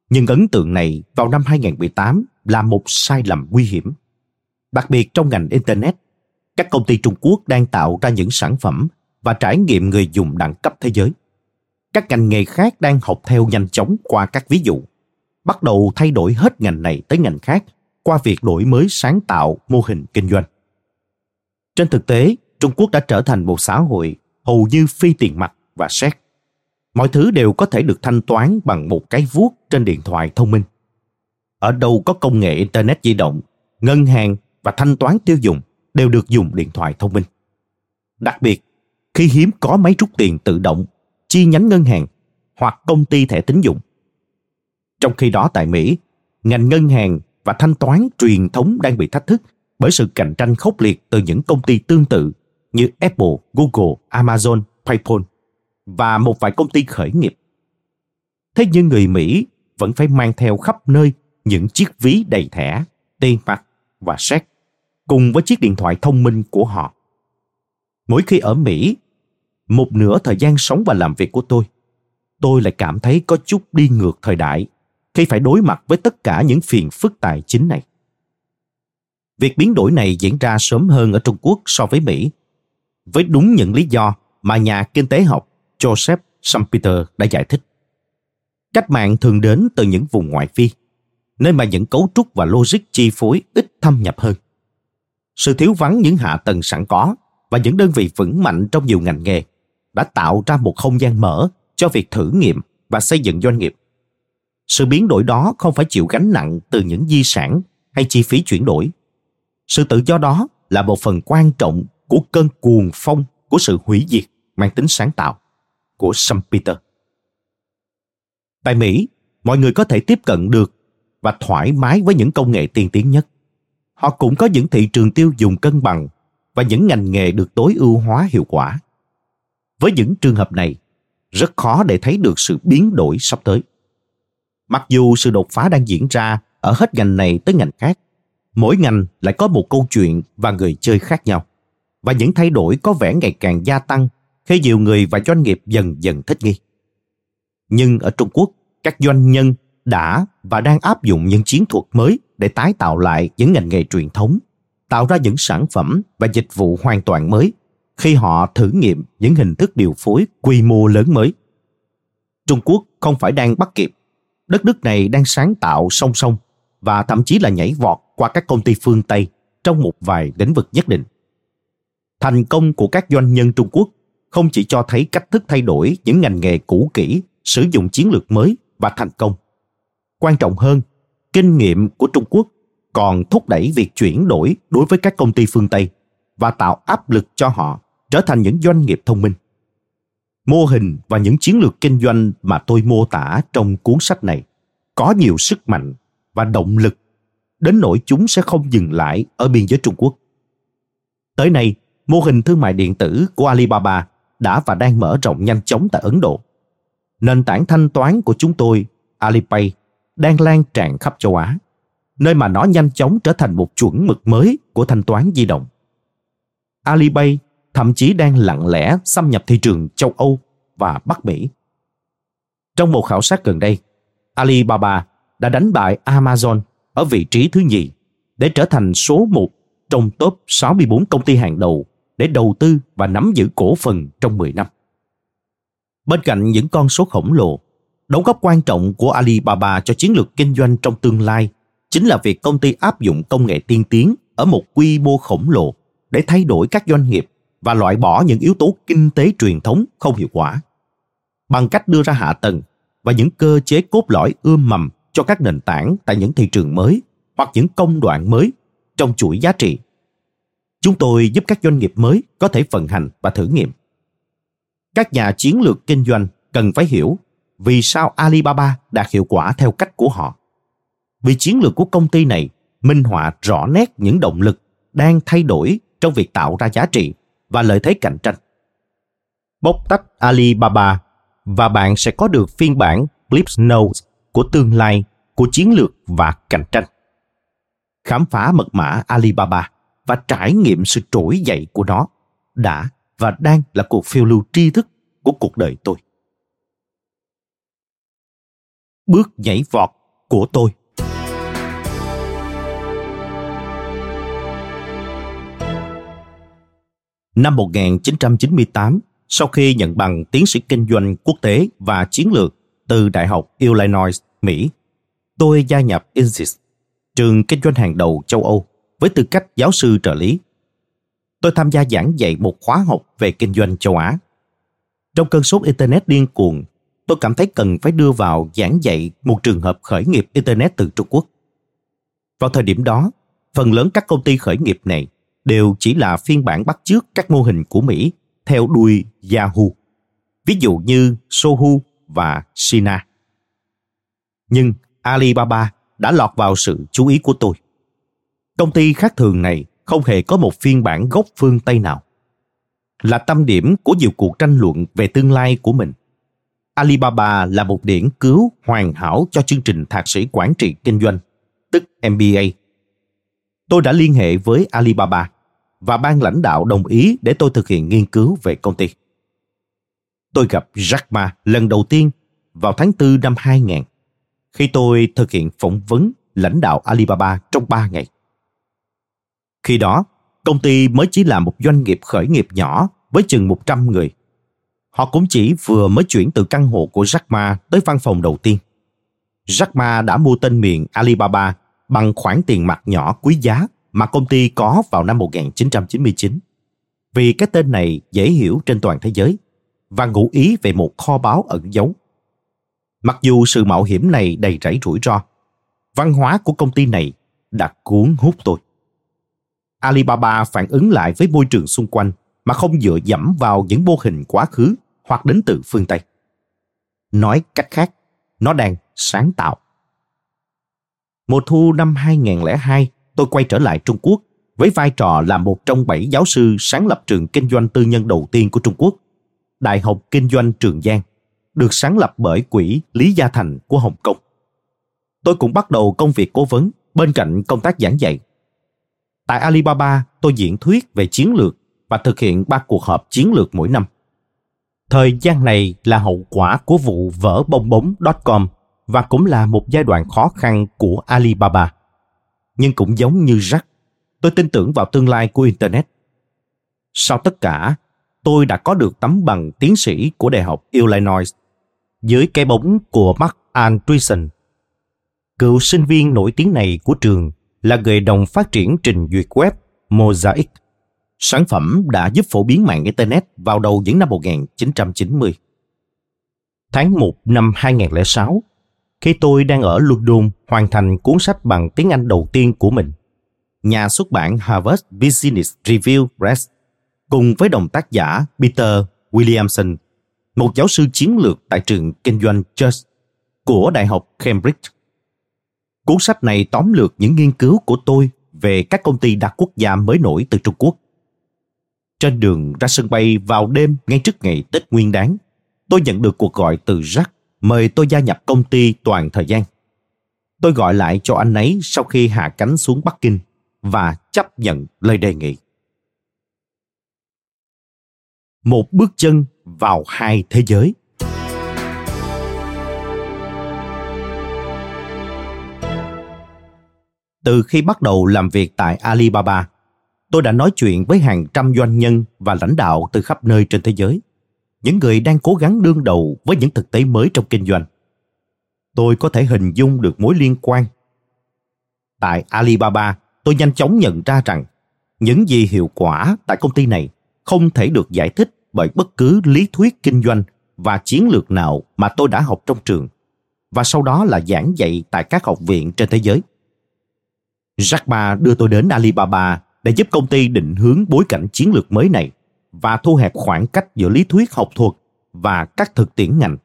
Nhưng ấn tượng này vào năm 2018 là một sai lầm nguy hiểm. Đặc biệt trong ngành Internet, các công ty Trung Quốc đang tạo ra những sản phẩm và trải nghiệm người dùng đẳng cấp thế giới. Các ngành nghề khác đang học theo nhanh chóng qua các ví dụ, bắt đầu thay đổi hết ngành này tới ngành khác qua việc đổi mới sáng tạo mô hình kinh doanh. Trên thực tế, Trung Quốc đã trở thành một xã hội hầu như phi tiền mặt và xét mọi thứ đều có thể được thanh toán bằng một cái vuốt trên điện thoại thông minh ở đâu có công nghệ internet di động ngân hàng và thanh toán tiêu dùng đều được dùng điện thoại thông minh đặc biệt khi hiếm có máy rút tiền tự động chi nhánh ngân hàng hoặc công ty thẻ tín dụng trong khi đó tại mỹ ngành ngân hàng và thanh toán truyền thống đang bị thách thức bởi sự cạnh tranh khốc liệt từ những công ty tương tự như apple google amazon paypal và một vài công ty khởi nghiệp. Thế nhưng người Mỹ vẫn phải mang theo khắp nơi những chiếc ví đầy thẻ, tiền mặt và séc cùng với chiếc điện thoại thông minh của họ. Mỗi khi ở Mỹ, một nửa thời gian sống và làm việc của tôi, tôi lại cảm thấy có chút đi ngược thời đại khi phải đối mặt với tất cả những phiền phức tài chính này. Việc biến đổi này diễn ra sớm hơn ở Trung Quốc so với Mỹ, với đúng những lý do mà nhà kinh tế học Joseph Schumpeter đã giải thích. Cách mạng thường đến từ những vùng ngoại phi, nơi mà những cấu trúc và logic chi phối ít thâm nhập hơn. Sự thiếu vắng những hạ tầng sẵn có và những đơn vị vững mạnh trong nhiều ngành nghề đã tạo ra một không gian mở cho việc thử nghiệm và xây dựng doanh nghiệp. Sự biến đổi đó không phải chịu gánh nặng từ những di sản hay chi phí chuyển đổi. Sự tự do đó là một phần quan trọng của cơn cuồng phong của sự hủy diệt mang tính sáng tạo của Schumpeter. Tại Mỹ, mọi người có thể tiếp cận được và thoải mái với những công nghệ tiên tiến nhất. Họ cũng có những thị trường tiêu dùng cân bằng và những ngành nghề được tối ưu hóa hiệu quả. Với những trường hợp này, rất khó để thấy được sự biến đổi sắp tới. Mặc dù sự đột phá đang diễn ra ở hết ngành này tới ngành khác, mỗi ngành lại có một câu chuyện và người chơi khác nhau. Và những thay đổi có vẻ ngày càng gia tăng khi nhiều người và doanh nghiệp dần dần thích nghi. Nhưng ở Trung Quốc, các doanh nhân đã và đang áp dụng những chiến thuật mới để tái tạo lại những ngành nghề truyền thống, tạo ra những sản phẩm và dịch vụ hoàn toàn mới khi họ thử nghiệm những hình thức điều phối quy mô lớn mới. Trung Quốc không phải đang bắt kịp, đất nước này đang sáng tạo song song và thậm chí là nhảy vọt qua các công ty phương Tây trong một vài lĩnh vực nhất định. Thành công của các doanh nhân Trung Quốc không chỉ cho thấy cách thức thay đổi những ngành nghề cũ kỹ, sử dụng chiến lược mới và thành công. Quan trọng hơn, kinh nghiệm của Trung Quốc còn thúc đẩy việc chuyển đổi đối với các công ty phương Tây và tạo áp lực cho họ trở thành những doanh nghiệp thông minh. Mô hình và những chiến lược kinh doanh mà tôi mô tả trong cuốn sách này có nhiều sức mạnh và động lực đến nỗi chúng sẽ không dừng lại ở biên giới Trung Quốc. Tới nay, mô hình thương mại điện tử của Alibaba đã và đang mở rộng nhanh chóng tại Ấn Độ. Nền tảng thanh toán của chúng tôi, Alipay, đang lan tràn khắp châu Á, nơi mà nó nhanh chóng trở thành một chuẩn mực mới của thanh toán di động. Alipay thậm chí đang lặng lẽ xâm nhập thị trường châu Âu và Bắc Mỹ. Trong một khảo sát gần đây, Alibaba đã đánh bại Amazon ở vị trí thứ nhì để trở thành số một trong top 64 công ty hàng đầu để đầu tư và nắm giữ cổ phần trong 10 năm. Bên cạnh những con số khổng lồ, đóng góp quan trọng của Alibaba cho chiến lược kinh doanh trong tương lai chính là việc công ty áp dụng công nghệ tiên tiến ở một quy mô khổng lồ để thay đổi các doanh nghiệp và loại bỏ những yếu tố kinh tế truyền thống không hiệu quả bằng cách đưa ra hạ tầng và những cơ chế cốt lõi ươm mầm cho các nền tảng tại những thị trường mới hoặc những công đoạn mới trong chuỗi giá trị. Chúng tôi giúp các doanh nghiệp mới có thể vận hành và thử nghiệm. Các nhà chiến lược kinh doanh cần phải hiểu vì sao Alibaba đạt hiệu quả theo cách của họ. Vì chiến lược của công ty này minh họa rõ nét những động lực đang thay đổi trong việc tạo ra giá trị và lợi thế cạnh tranh. Bóc tách Alibaba và bạn sẽ có được phiên bản Clips Notes của tương lai, của chiến lược và cạnh tranh. Khám phá mật mã Alibaba và trải nghiệm sự trỗi dậy của nó đã và đang là cuộc phiêu lưu tri thức của cuộc đời tôi. Bước nhảy vọt của tôi Năm 1998, sau khi nhận bằng tiến sĩ kinh doanh quốc tế và chiến lược từ Đại học Illinois, Mỹ, tôi gia nhập INSIS, trường kinh doanh hàng đầu châu Âu, với tư cách giáo sư trợ lý. Tôi tham gia giảng dạy một khóa học về kinh doanh châu Á. Trong cơn sốt Internet điên cuồng, tôi cảm thấy cần phải đưa vào giảng dạy một trường hợp khởi nghiệp Internet từ Trung Quốc. Vào thời điểm đó, phần lớn các công ty khởi nghiệp này đều chỉ là phiên bản bắt chước các mô hình của Mỹ theo đuôi Yahoo, ví dụ như Sohu và Sina. Nhưng Alibaba đã lọt vào sự chú ý của tôi. Công ty khác thường này không hề có một phiên bản gốc phương Tây nào. Là tâm điểm của nhiều cuộc tranh luận về tương lai của mình. Alibaba là một điển cứu hoàn hảo cho chương trình thạc sĩ quản trị kinh doanh, tức MBA. Tôi đã liên hệ với Alibaba và ban lãnh đạo đồng ý để tôi thực hiện nghiên cứu về công ty. Tôi gặp Jack Ma lần đầu tiên vào tháng 4 năm 2000 khi tôi thực hiện phỏng vấn lãnh đạo Alibaba trong 3 ngày. Khi đó, công ty mới chỉ là một doanh nghiệp khởi nghiệp nhỏ với chừng 100 người. Họ cũng chỉ vừa mới chuyển từ căn hộ của Jack Ma tới văn phòng đầu tiên. Jack Ma đã mua tên miền Alibaba bằng khoản tiền mặt nhỏ quý giá mà công ty có vào năm 1999. Vì cái tên này dễ hiểu trên toàn thế giới và ngụ ý về một kho báu ẩn giấu. Mặc dù sự mạo hiểm này đầy rẫy rủi ro, văn hóa của công ty này đã cuốn hút tôi. Alibaba phản ứng lại với môi trường xung quanh mà không dựa dẫm vào những mô hình quá khứ hoặc đến từ phương Tây. Nói cách khác, nó đang sáng tạo. Mùa thu năm 2002, tôi quay trở lại Trung Quốc với vai trò là một trong bảy giáo sư sáng lập trường kinh doanh tư nhân đầu tiên của Trung Quốc, Đại học Kinh doanh Trường Giang, được sáng lập bởi quỹ Lý Gia Thành của Hồng Kông. Tôi cũng bắt đầu công việc cố vấn bên cạnh công tác giảng dạy. Tại Alibaba, tôi diễn thuyết về chiến lược và thực hiện ba cuộc họp chiến lược mỗi năm. Thời gian này là hậu quả của vụ vỡ bong bóng.com và cũng là một giai đoạn khó khăn của Alibaba. Nhưng cũng giống như Jack, tôi tin tưởng vào tương lai của Internet. Sau tất cả, tôi đã có được tấm bằng tiến sĩ của Đại học Illinois dưới cái bóng của Mark Andreessen. Cựu sinh viên nổi tiếng này của trường là người đồng phát triển trình duyệt web Mosaic. Sản phẩm đã giúp phổ biến mạng Internet vào đầu những năm 1990. Tháng 1 năm 2006, khi tôi đang ở London hoàn thành cuốn sách bằng tiếng Anh đầu tiên của mình, nhà xuất bản Harvard Business Review Press cùng với đồng tác giả Peter Williamson, một giáo sư chiến lược tại trường kinh doanh Church của Đại học Cambridge. Cuốn sách này tóm lược những nghiên cứu của tôi về các công ty đa quốc gia mới nổi từ Trung Quốc. Trên đường ra sân bay vào đêm ngay trước ngày Tết Nguyên Đán, tôi nhận được cuộc gọi từ Jack mời tôi gia nhập công ty toàn thời gian. Tôi gọi lại cho anh ấy sau khi hạ cánh xuống Bắc Kinh và chấp nhận lời đề nghị. Một bước chân vào hai thế giới. Từ khi bắt đầu làm việc tại Alibaba, tôi đã nói chuyện với hàng trăm doanh nhân và lãnh đạo từ khắp nơi trên thế giới những người đang cố gắng đương đầu với những thực tế mới trong kinh doanh. Tôi có thể hình dung được mối liên quan. Tại Alibaba, tôi nhanh chóng nhận ra rằng những gì hiệu quả tại công ty này không thể được giải thích bởi bất cứ lý thuyết kinh doanh và chiến lược nào mà tôi đã học trong trường và sau đó là giảng dạy tại các học viện trên thế giới. Jack Ma đưa tôi đến Alibaba để giúp công ty định hướng bối cảnh chiến lược mới này và thu hẹp khoảng cách giữa lý thuyết học thuật và các thực tiễn ngành.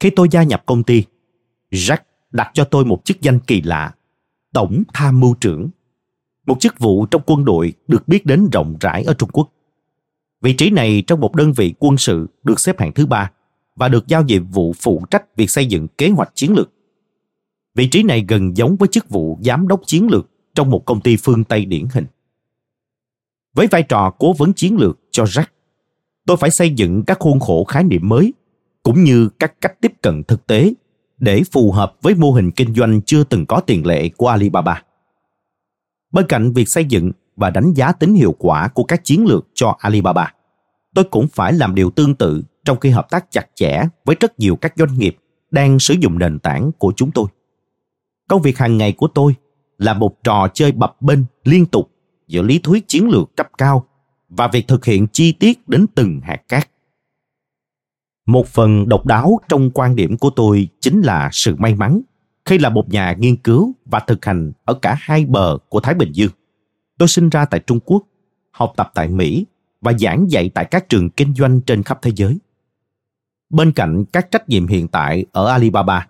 Khi tôi gia nhập công ty, Jack đặt cho tôi một chức danh kỳ lạ, Tổng Tham mưu trưởng, một chức vụ trong quân đội được biết đến rộng rãi ở Trung Quốc. Vị trí này trong một đơn vị quân sự được xếp hạng thứ ba và được giao nhiệm vụ phụ trách việc xây dựng kế hoạch chiến lược. Vị trí này gần giống với chức vụ giám đốc chiến lược trong một công ty phương Tây điển hình. Với vai trò cố vấn chiến lược cho Jack, tôi phải xây dựng các khuôn khổ khái niệm mới cũng như các cách tiếp cận thực tế để phù hợp với mô hình kinh doanh chưa từng có tiền lệ của Alibaba. Bên cạnh việc xây dựng và đánh giá tính hiệu quả của các chiến lược cho Alibaba, tôi cũng phải làm điều tương tự trong khi hợp tác chặt chẽ với rất nhiều các doanh nghiệp đang sử dụng nền tảng của chúng tôi. Công việc hàng ngày của tôi là một trò chơi bập bênh liên tục giữa lý thuyết chiến lược cấp cao và việc thực hiện chi tiết đến từng hạt cát. Một phần độc đáo trong quan điểm của tôi chính là sự may mắn khi là một nhà nghiên cứu và thực hành ở cả hai bờ của Thái Bình Dương. Tôi sinh ra tại Trung Quốc, học tập tại Mỹ và giảng dạy tại các trường kinh doanh trên khắp thế giới. Bên cạnh các trách nhiệm hiện tại ở Alibaba,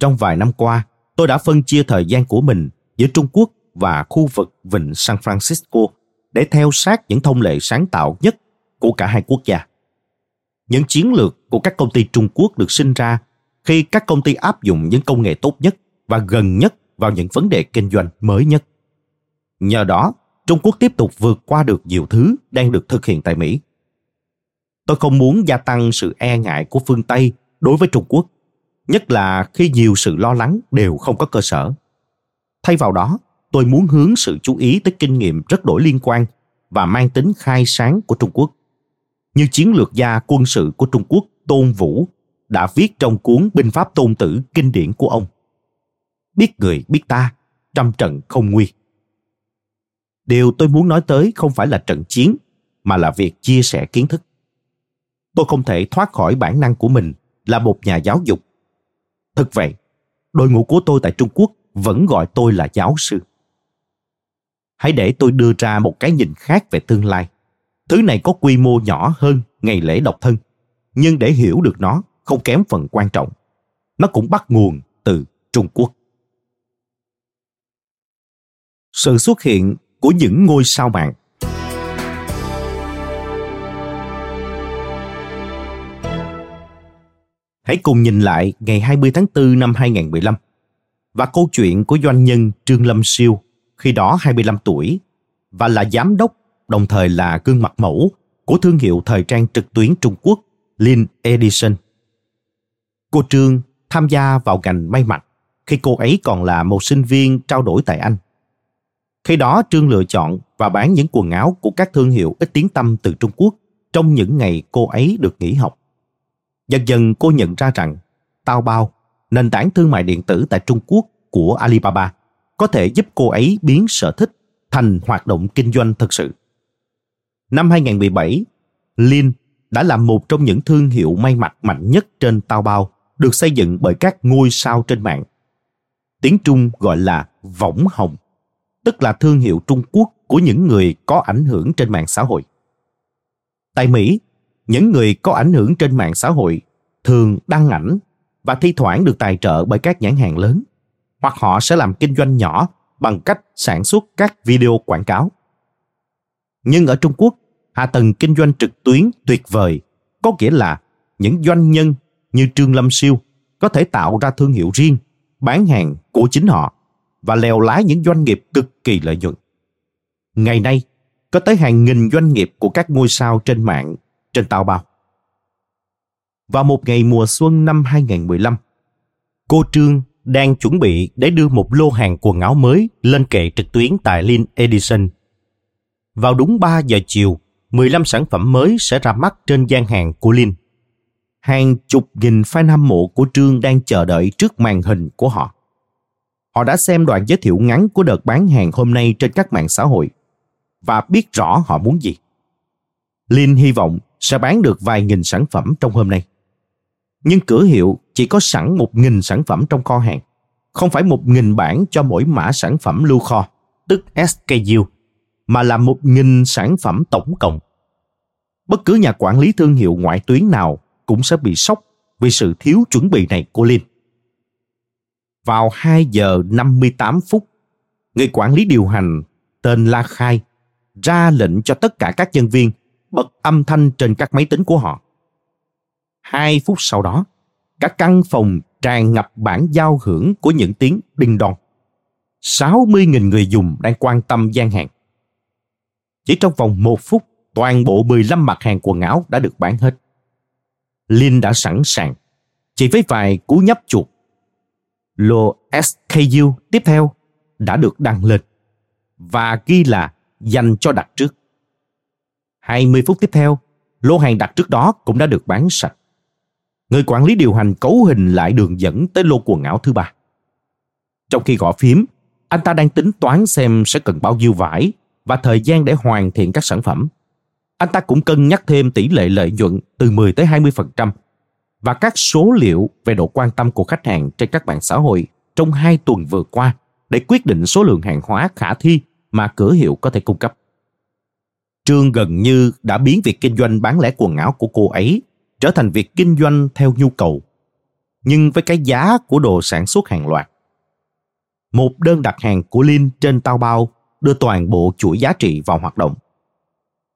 trong vài năm qua, tôi đã phân chia thời gian của mình giữa Trung Quốc và khu vực vịnh San Francisco để theo sát những thông lệ sáng tạo nhất của cả hai quốc gia. Những chiến lược của các công ty Trung Quốc được sinh ra khi các công ty áp dụng những công nghệ tốt nhất và gần nhất vào những vấn đề kinh doanh mới nhất. Nhờ đó, Trung Quốc tiếp tục vượt qua được nhiều thứ đang được thực hiện tại Mỹ. Tôi không muốn gia tăng sự e ngại của phương Tây đối với Trung Quốc, nhất là khi nhiều sự lo lắng đều không có cơ sở. Thay vào đó, tôi muốn hướng sự chú ý tới kinh nghiệm rất đổi liên quan và mang tính khai sáng của Trung Quốc. Như chiến lược gia quân sự của Trung Quốc Tôn Vũ đã viết trong cuốn Binh pháp tôn tử kinh điển của ông. Biết người biết ta, trăm trận không nguy. Điều tôi muốn nói tới không phải là trận chiến, mà là việc chia sẻ kiến thức. Tôi không thể thoát khỏi bản năng của mình là một nhà giáo dục. Thực vậy, đội ngũ của tôi tại Trung Quốc vẫn gọi tôi là giáo sư hãy để tôi đưa ra một cái nhìn khác về tương lai. Thứ này có quy mô nhỏ hơn ngày lễ độc thân, nhưng để hiểu được nó không kém phần quan trọng. nó cũng bắt nguồn từ Trung Quốc. Sự xuất hiện của những ngôi sao mạng Hãy cùng nhìn lại ngày 20 tháng 4 năm 2015 và câu chuyện của doanh nhân Trương Lâm Siêu, khi đó 25 tuổi, và là giám đốc, đồng thời là gương mặt mẫu của thương hiệu thời trang trực tuyến Trung Quốc Lin Edition. Cô Trương tham gia vào ngành may mặc khi cô ấy còn là một sinh viên trao đổi tại Anh. Khi đó Trương lựa chọn và bán những quần áo của các thương hiệu ít tiếng tăm từ Trung Quốc trong những ngày cô ấy được nghỉ học. Dần dần cô nhận ra rằng Taobao, nền tảng thương mại điện tử tại Trung Quốc của Alibaba, có thể giúp cô ấy biến sở thích thành hoạt động kinh doanh thực sự. Năm 2017, Lin đã là một trong những thương hiệu may mặc mạnh nhất trên Taobao được xây dựng bởi các ngôi sao trên mạng. Tiếng Trung gọi là võng hồng, tức là thương hiệu Trung Quốc của những người có ảnh hưởng trên mạng xã hội. Tại Mỹ, những người có ảnh hưởng trên mạng xã hội thường đăng ảnh và thi thoảng được tài trợ bởi các nhãn hàng lớn hoặc họ sẽ làm kinh doanh nhỏ bằng cách sản xuất các video quảng cáo. Nhưng ở Trung Quốc, hạ tầng kinh doanh trực tuyến tuyệt vời có nghĩa là những doanh nhân như Trương Lâm Siêu có thể tạo ra thương hiệu riêng, bán hàng của chính họ và lèo lái những doanh nghiệp cực kỳ lợi nhuận. Ngày nay, có tới hàng nghìn doanh nghiệp của các ngôi sao trên mạng trên Taobao. Vào một ngày mùa xuân năm 2015, cô Trương đang chuẩn bị để đưa một lô hàng quần áo mới lên kệ trực tuyến tại Lin Edison. Vào đúng 3 giờ chiều, 15 sản phẩm mới sẽ ra mắt trên gian hàng của Lin. Hàng chục nghìn fan hâm mộ của Trương đang chờ đợi trước màn hình của họ. Họ đã xem đoạn giới thiệu ngắn của đợt bán hàng hôm nay trên các mạng xã hội và biết rõ họ muốn gì. Lin hy vọng sẽ bán được vài nghìn sản phẩm trong hôm nay. Nhưng cửa hiệu chỉ có sẵn một nghìn sản phẩm trong kho hàng, không phải một nghìn bản cho mỗi mã sản phẩm lưu kho, tức SKU, mà là một nghìn sản phẩm tổng cộng. Bất cứ nhà quản lý thương hiệu ngoại tuyến nào cũng sẽ bị sốc vì sự thiếu chuẩn bị này của Lin. Vào 2 giờ 58 phút, người quản lý điều hành tên La Khai ra lệnh cho tất cả các nhân viên bật âm thanh trên các máy tính của họ. Hai phút sau đó, cả căn phòng tràn ngập bản giao hưởng của những tiếng đinh đon. 60.000 người dùng đang quan tâm gian hàng. Chỉ trong vòng một phút, toàn bộ 15 mặt hàng quần áo đã được bán hết. Linh đã sẵn sàng, chỉ với vài cú nhấp chuột. Lô SKU tiếp theo đã được đăng lên và ghi là dành cho đặt trước. 20 phút tiếp theo, lô hàng đặt trước đó cũng đã được bán sạch. Người quản lý điều hành cấu hình lại đường dẫn tới lô quần áo thứ ba. Trong khi gõ phím, anh ta đang tính toán xem sẽ cần bao nhiêu vải và thời gian để hoàn thiện các sản phẩm. Anh ta cũng cân nhắc thêm tỷ lệ lợi nhuận từ 10 tới 20% và các số liệu về độ quan tâm của khách hàng trên các mạng xã hội trong hai tuần vừa qua để quyết định số lượng hàng hóa khả thi mà cửa hiệu có thể cung cấp. Trương gần như đã biến việc kinh doanh bán lẻ quần áo của cô ấy trở thành việc kinh doanh theo nhu cầu, nhưng với cái giá của đồ sản xuất hàng loạt. Một đơn đặt hàng của Linh trên Taobao đưa toàn bộ chuỗi giá trị vào hoạt động.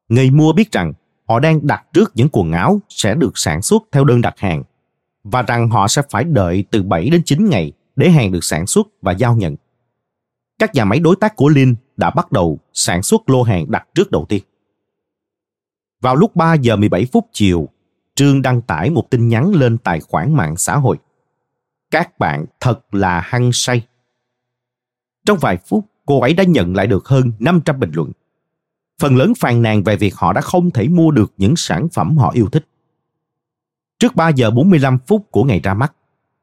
Người mua biết rằng họ đang đặt trước những quần áo sẽ được sản xuất theo đơn đặt hàng và rằng họ sẽ phải đợi từ 7 đến 9 ngày để hàng được sản xuất và giao nhận. Các nhà máy đối tác của Lin đã bắt đầu sản xuất lô hàng đặt trước đầu tiên. Vào lúc 3 giờ 17 phút chiều, Trương đăng tải một tin nhắn lên tài khoản mạng xã hội. Các bạn thật là hăng say. Trong vài phút, cô ấy đã nhận lại được hơn 500 bình luận. Phần lớn phàn nàn về việc họ đã không thể mua được những sản phẩm họ yêu thích. Trước 3 giờ 45 phút của ngày ra mắt,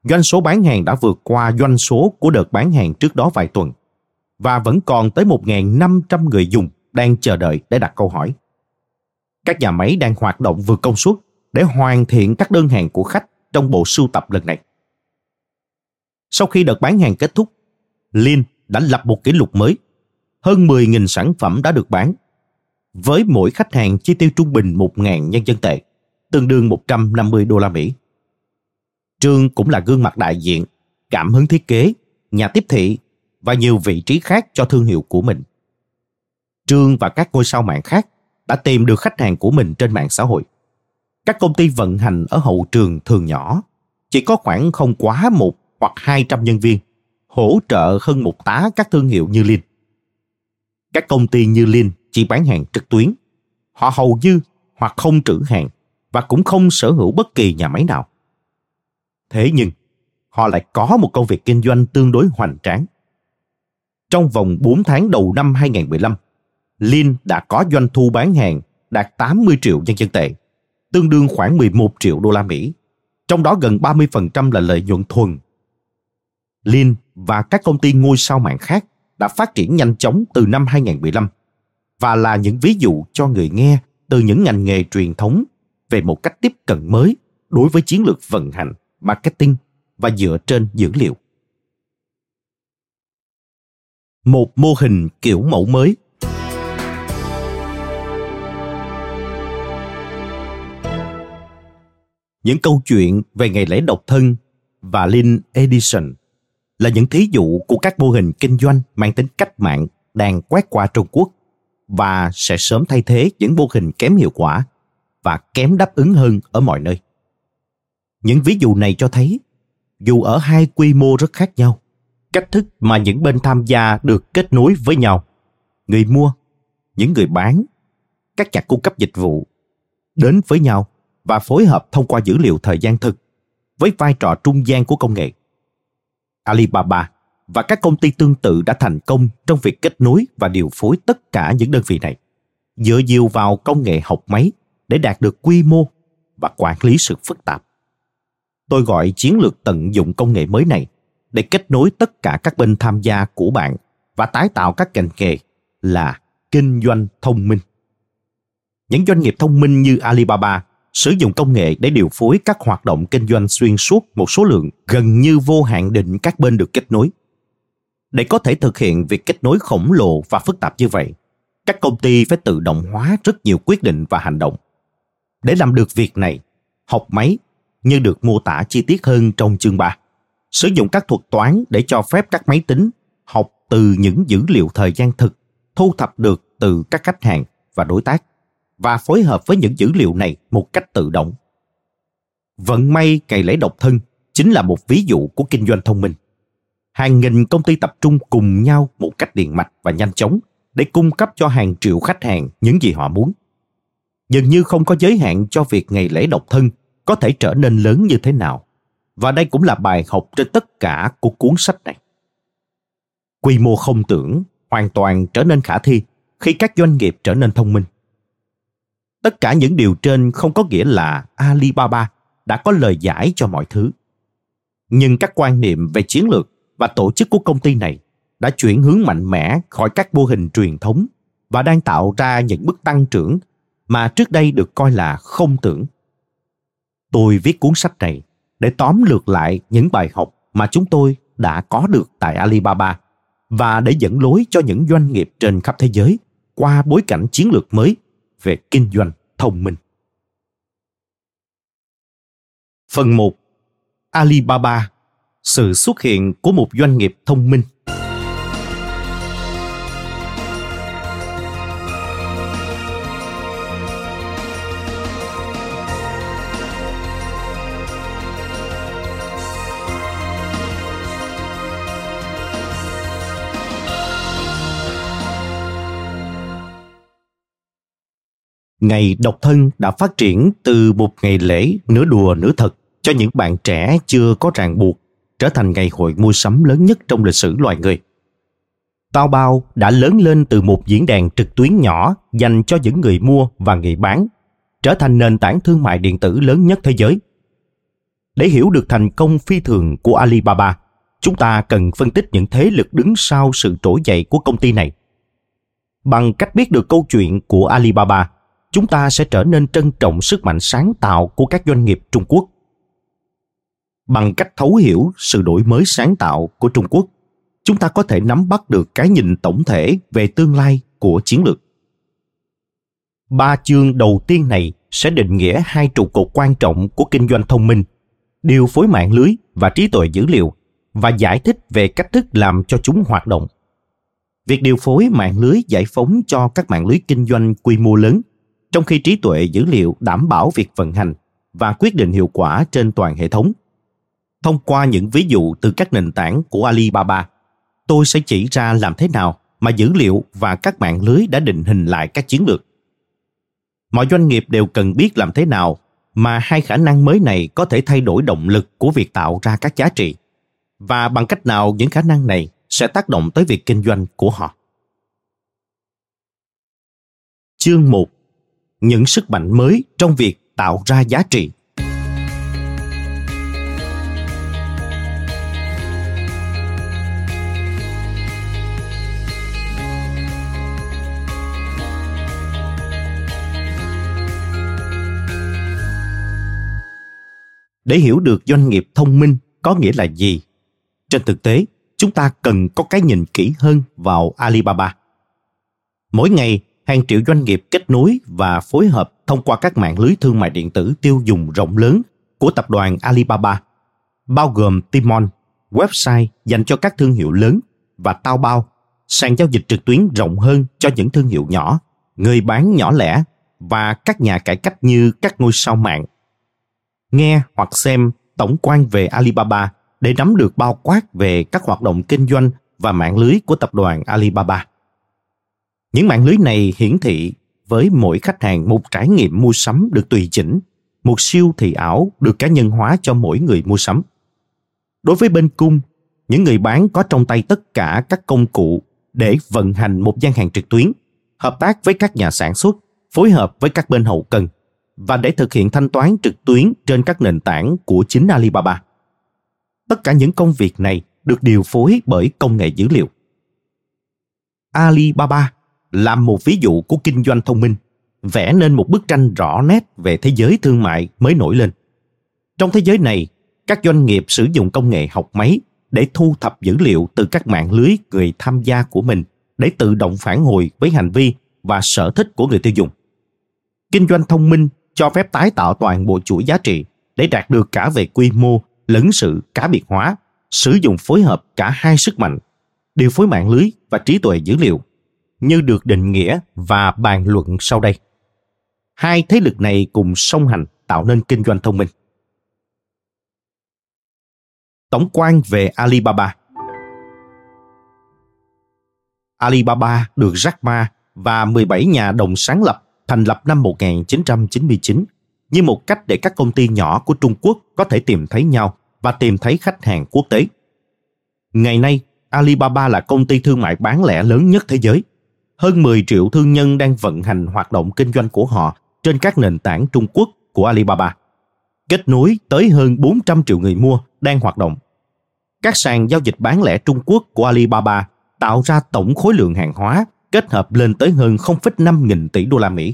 doanh số bán hàng đã vượt qua doanh số của đợt bán hàng trước đó vài tuần và vẫn còn tới 1.500 người dùng đang chờ đợi để đặt câu hỏi. Các nhà máy đang hoạt động vượt công suất để hoàn thiện các đơn hàng của khách trong bộ sưu tập lần này. Sau khi đợt bán hàng kết thúc, Lin đã lập một kỷ lục mới. Hơn 10.000 sản phẩm đã được bán. Với mỗi khách hàng chi tiêu trung bình 1.000 nhân dân tệ, tương đương 150 đô la Mỹ. Trương cũng là gương mặt đại diện, cảm hứng thiết kế, nhà tiếp thị và nhiều vị trí khác cho thương hiệu của mình. Trương và các ngôi sao mạng khác đã tìm được khách hàng của mình trên mạng xã hội. Các công ty vận hành ở hậu trường thường nhỏ, chỉ có khoảng không quá một hoặc 200 nhân viên, hỗ trợ hơn một tá các thương hiệu như Linh. Các công ty như Linh chỉ bán hàng trực tuyến. Họ hầu như hoặc không trữ hàng và cũng không sở hữu bất kỳ nhà máy nào. Thế nhưng, họ lại có một công việc kinh doanh tương đối hoành tráng. Trong vòng 4 tháng đầu năm 2015, Lin đã có doanh thu bán hàng đạt 80 triệu nhân dân tệ, tương đương khoảng 11 triệu đô la Mỹ, trong đó gần 30% là lợi nhuận thuần. Lin và các công ty ngôi sao mạng khác đã phát triển nhanh chóng từ năm 2015 và là những ví dụ cho người nghe từ những ngành nghề truyền thống về một cách tiếp cận mới đối với chiến lược vận hành, marketing và dựa trên dữ liệu. Một mô hình kiểu mẫu mới Những câu chuyện về ngày lễ độc thân và Lin Edison là những thí dụ của các mô hình kinh doanh mang tính cách mạng đang quét qua Trung Quốc và sẽ sớm thay thế những mô hình kém hiệu quả và kém đáp ứng hơn ở mọi nơi. Những ví dụ này cho thấy, dù ở hai quy mô rất khác nhau, cách thức mà những bên tham gia được kết nối với nhau, người mua, những người bán, các nhà cung cấp dịch vụ, đến với nhau và phối hợp thông qua dữ liệu thời gian thực với vai trò trung gian của công nghệ. Alibaba và các công ty tương tự đã thành công trong việc kết nối và điều phối tất cả những đơn vị này, dựa nhiều vào công nghệ học máy để đạt được quy mô và quản lý sự phức tạp. Tôi gọi chiến lược tận dụng công nghệ mới này để kết nối tất cả các bên tham gia của bạn và tái tạo các ngành nghề là kinh doanh thông minh. Những doanh nghiệp thông minh như Alibaba sử dụng công nghệ để điều phối các hoạt động kinh doanh xuyên suốt một số lượng gần như vô hạn định các bên được kết nối. Để có thể thực hiện việc kết nối khổng lồ và phức tạp như vậy, các công ty phải tự động hóa rất nhiều quyết định và hành động. Để làm được việc này, học máy như được mô tả chi tiết hơn trong chương 3, sử dụng các thuật toán để cho phép các máy tính học từ những dữ liệu thời gian thực thu thập được từ các khách hàng và đối tác và phối hợp với những dữ liệu này một cách tự động. Vận may ngày lễ độc thân chính là một ví dụ của kinh doanh thông minh. Hàng nghìn công ty tập trung cùng nhau một cách điện mạch và nhanh chóng để cung cấp cho hàng triệu khách hàng những gì họ muốn. Dường như không có giới hạn cho việc ngày lễ độc thân có thể trở nên lớn như thế nào. Và đây cũng là bài học trên tất cả của cuốn sách này. Quy mô không tưởng hoàn toàn trở nên khả thi khi các doanh nghiệp trở nên thông minh tất cả những điều trên không có nghĩa là alibaba đã có lời giải cho mọi thứ. Nhưng các quan niệm về chiến lược và tổ chức của công ty này đã chuyển hướng mạnh mẽ khỏi các mô hình truyền thống và đang tạo ra những bước tăng trưởng mà trước đây được coi là không tưởng. Tôi viết cuốn sách này để tóm lược lại những bài học mà chúng tôi đã có được tại alibaba và để dẫn lối cho những doanh nghiệp trên khắp thế giới qua bối cảnh chiến lược mới về kinh doanh thông minh. Phần 1. Alibaba, sự xuất hiện của một doanh nghiệp thông minh. Ngày độc thân đã phát triển từ một ngày lễ nửa đùa nửa thật cho những bạn trẻ chưa có ràng buộc trở thành ngày hội mua sắm lớn nhất trong lịch sử loài người. tao bao đã lớn lên từ một diễn đàn trực tuyến nhỏ dành cho những người mua và người bán, trở thành nền tảng thương mại điện tử lớn nhất thế giới. Để hiểu được thành công phi thường của Alibaba, chúng ta cần phân tích những thế lực đứng sau sự trỗi dậy của công ty này. Bằng cách biết được câu chuyện của Alibaba, chúng ta sẽ trở nên trân trọng sức mạnh sáng tạo của các doanh nghiệp Trung Quốc. Bằng cách thấu hiểu sự đổi mới sáng tạo của Trung Quốc, chúng ta có thể nắm bắt được cái nhìn tổng thể về tương lai của chiến lược. Ba chương đầu tiên này sẽ định nghĩa hai trụ cột quan trọng của kinh doanh thông minh, điều phối mạng lưới và trí tuệ dữ liệu và giải thích về cách thức làm cho chúng hoạt động. Việc điều phối mạng lưới giải phóng cho các mạng lưới kinh doanh quy mô lớn, trong khi trí tuệ dữ liệu đảm bảo việc vận hành và quyết định hiệu quả trên toàn hệ thống. Thông qua những ví dụ từ các nền tảng của Alibaba, tôi sẽ chỉ ra làm thế nào mà dữ liệu và các mạng lưới đã định hình lại các chiến lược. Mọi doanh nghiệp đều cần biết làm thế nào mà hai khả năng mới này có thể thay đổi động lực của việc tạo ra các giá trị và bằng cách nào những khả năng này sẽ tác động tới việc kinh doanh của họ. Chương 1 những sức mạnh mới trong việc tạo ra giá trị. Để hiểu được doanh nghiệp thông minh có nghĩa là gì, trên thực tế, chúng ta cần có cái nhìn kỹ hơn vào alibaba. Mỗi ngày hàng triệu doanh nghiệp kết nối và phối hợp thông qua các mạng lưới thương mại điện tử tiêu dùng rộng lớn của tập đoàn alibaba bao gồm timon website dành cho các thương hiệu lớn và Taobao, sàn giao dịch trực tuyến rộng hơn cho những thương hiệu nhỏ người bán nhỏ lẻ và các nhà cải cách như các ngôi sao mạng nghe hoặc xem tổng quan về Alibaba để nắm được bao quát về các hoạt động kinh doanh và mạng lưới của tập đoàn Alibaba. Những mạng lưới này hiển thị với mỗi khách hàng một trải nghiệm mua sắm được tùy chỉnh, một siêu thị ảo được cá nhân hóa cho mỗi người mua sắm. Đối với bên cung, những người bán có trong tay tất cả các công cụ để vận hành một gian hàng trực tuyến, hợp tác với các nhà sản xuất, phối hợp với các bên hậu cần – và để thực hiện thanh toán trực tuyến trên các nền tảng của chính Alibaba. Tất cả những công việc này được điều phối bởi công nghệ dữ liệu. Alibaba làm một ví dụ của kinh doanh thông minh, vẽ nên một bức tranh rõ nét về thế giới thương mại mới nổi lên. Trong thế giới này, các doanh nghiệp sử dụng công nghệ học máy để thu thập dữ liệu từ các mạng lưới người tham gia của mình để tự động phản hồi với hành vi và sở thích của người tiêu dùng. Kinh doanh thông minh cho phép tái tạo toàn bộ chuỗi giá trị để đạt được cả về quy mô lẫn sự cá biệt hóa, sử dụng phối hợp cả hai sức mạnh, điều phối mạng lưới và trí tuệ dữ liệu, như được định nghĩa và bàn luận sau đây. Hai thế lực này cùng song hành tạo nên kinh doanh thông minh. Tổng quan về Alibaba Alibaba được Jack Ma và 17 nhà đồng sáng lập thành lập năm 1999 như một cách để các công ty nhỏ của Trung Quốc có thể tìm thấy nhau và tìm thấy khách hàng quốc tế. Ngày nay, Alibaba là công ty thương mại bán lẻ lớn nhất thế giới. Hơn 10 triệu thương nhân đang vận hành hoạt động kinh doanh của họ trên các nền tảng Trung Quốc của Alibaba. Kết nối tới hơn 400 triệu người mua đang hoạt động. Các sàn giao dịch bán lẻ Trung Quốc của Alibaba tạo ra tổng khối lượng hàng hóa kết hợp lên tới hơn 0,5 nghìn tỷ đô la Mỹ.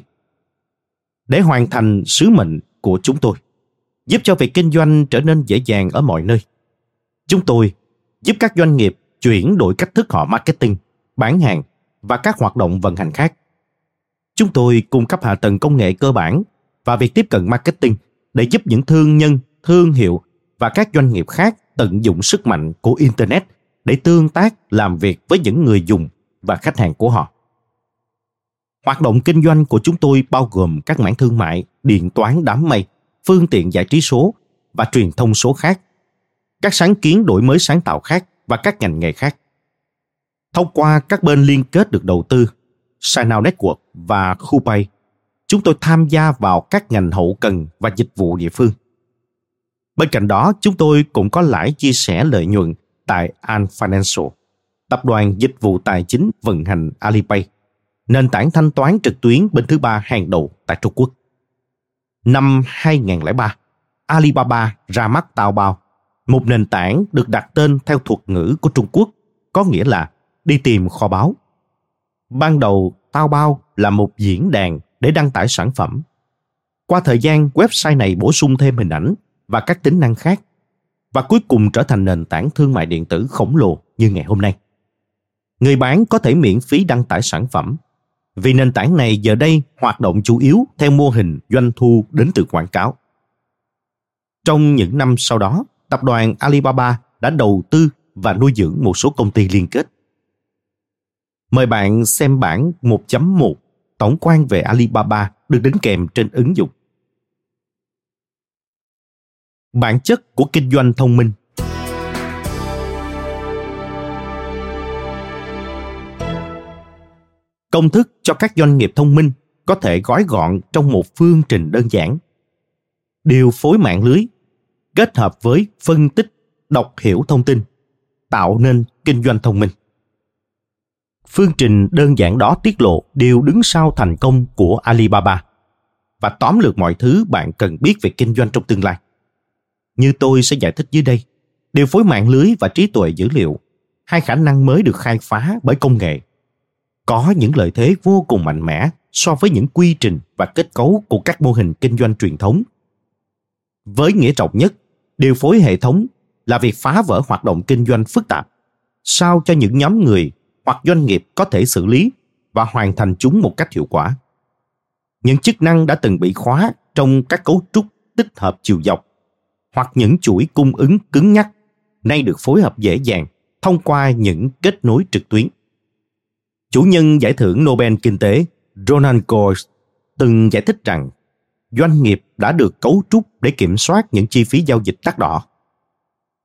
Để hoàn thành sứ mệnh của chúng tôi, giúp cho việc kinh doanh trở nên dễ dàng ở mọi nơi. Chúng tôi giúp các doanh nghiệp chuyển đổi cách thức họ marketing, bán hàng và các hoạt động vận hành khác. Chúng tôi cung cấp hạ tầng công nghệ cơ bản và việc tiếp cận marketing để giúp những thương nhân, thương hiệu và các doanh nghiệp khác tận dụng sức mạnh của internet để tương tác làm việc với những người dùng và khách hàng của họ. Hoạt động kinh doanh của chúng tôi bao gồm các mảng thương mại, điện toán đám mây, phương tiện giải trí số và truyền thông số khác, các sáng kiến đổi mới sáng tạo khác và các ngành nghề khác. Thông qua các bên liên kết được đầu tư, Sinal Network và Khupay, chúng tôi tham gia vào các ngành hậu cần và dịch vụ địa phương. Bên cạnh đó, chúng tôi cũng có lãi chia sẻ lợi nhuận tại An Financial tập đoàn dịch vụ tài chính vận hành Alipay, nền tảng thanh toán trực tuyến bên thứ ba hàng đầu tại Trung Quốc. Năm 2003, Alibaba ra mắt Taobao, một nền tảng được đặt tên theo thuật ngữ của Trung Quốc, có nghĩa là đi tìm kho báu. Ban đầu, Taobao là một diễn đàn để đăng tải sản phẩm. Qua thời gian, website này bổ sung thêm hình ảnh và các tính năng khác và cuối cùng trở thành nền tảng thương mại điện tử khổng lồ như ngày hôm nay người bán có thể miễn phí đăng tải sản phẩm vì nền tảng này giờ đây hoạt động chủ yếu theo mô hình doanh thu đến từ quảng cáo. Trong những năm sau đó, tập đoàn Alibaba đã đầu tư và nuôi dưỡng một số công ty liên kết. Mời bạn xem bản 1.1 tổng quan về Alibaba được đính kèm trên ứng dụng. Bản chất của kinh doanh thông minh Công thức cho các doanh nghiệp thông minh có thể gói gọn trong một phương trình đơn giản. Điều phối mạng lưới kết hợp với phân tích, đọc hiểu thông tin, tạo nên kinh doanh thông minh. Phương trình đơn giản đó tiết lộ điều đứng sau thành công của Alibaba và tóm lược mọi thứ bạn cần biết về kinh doanh trong tương lai. Như tôi sẽ giải thích dưới đây, điều phối mạng lưới và trí tuệ dữ liệu, hai khả năng mới được khai phá bởi công nghệ, có những lợi thế vô cùng mạnh mẽ so với những quy trình và kết cấu của các mô hình kinh doanh truyền thống. Với nghĩa trọng nhất, điều phối hệ thống là việc phá vỡ hoạt động kinh doanh phức tạp, sao cho những nhóm người hoặc doanh nghiệp có thể xử lý và hoàn thành chúng một cách hiệu quả. Những chức năng đã từng bị khóa trong các cấu trúc tích hợp chiều dọc hoặc những chuỗi cung ứng cứng nhắc nay được phối hợp dễ dàng thông qua những kết nối trực tuyến. Chủ nhân giải thưởng Nobel Kinh tế Ronald Coase từng giải thích rằng doanh nghiệp đã được cấu trúc để kiểm soát những chi phí giao dịch đắt đỏ.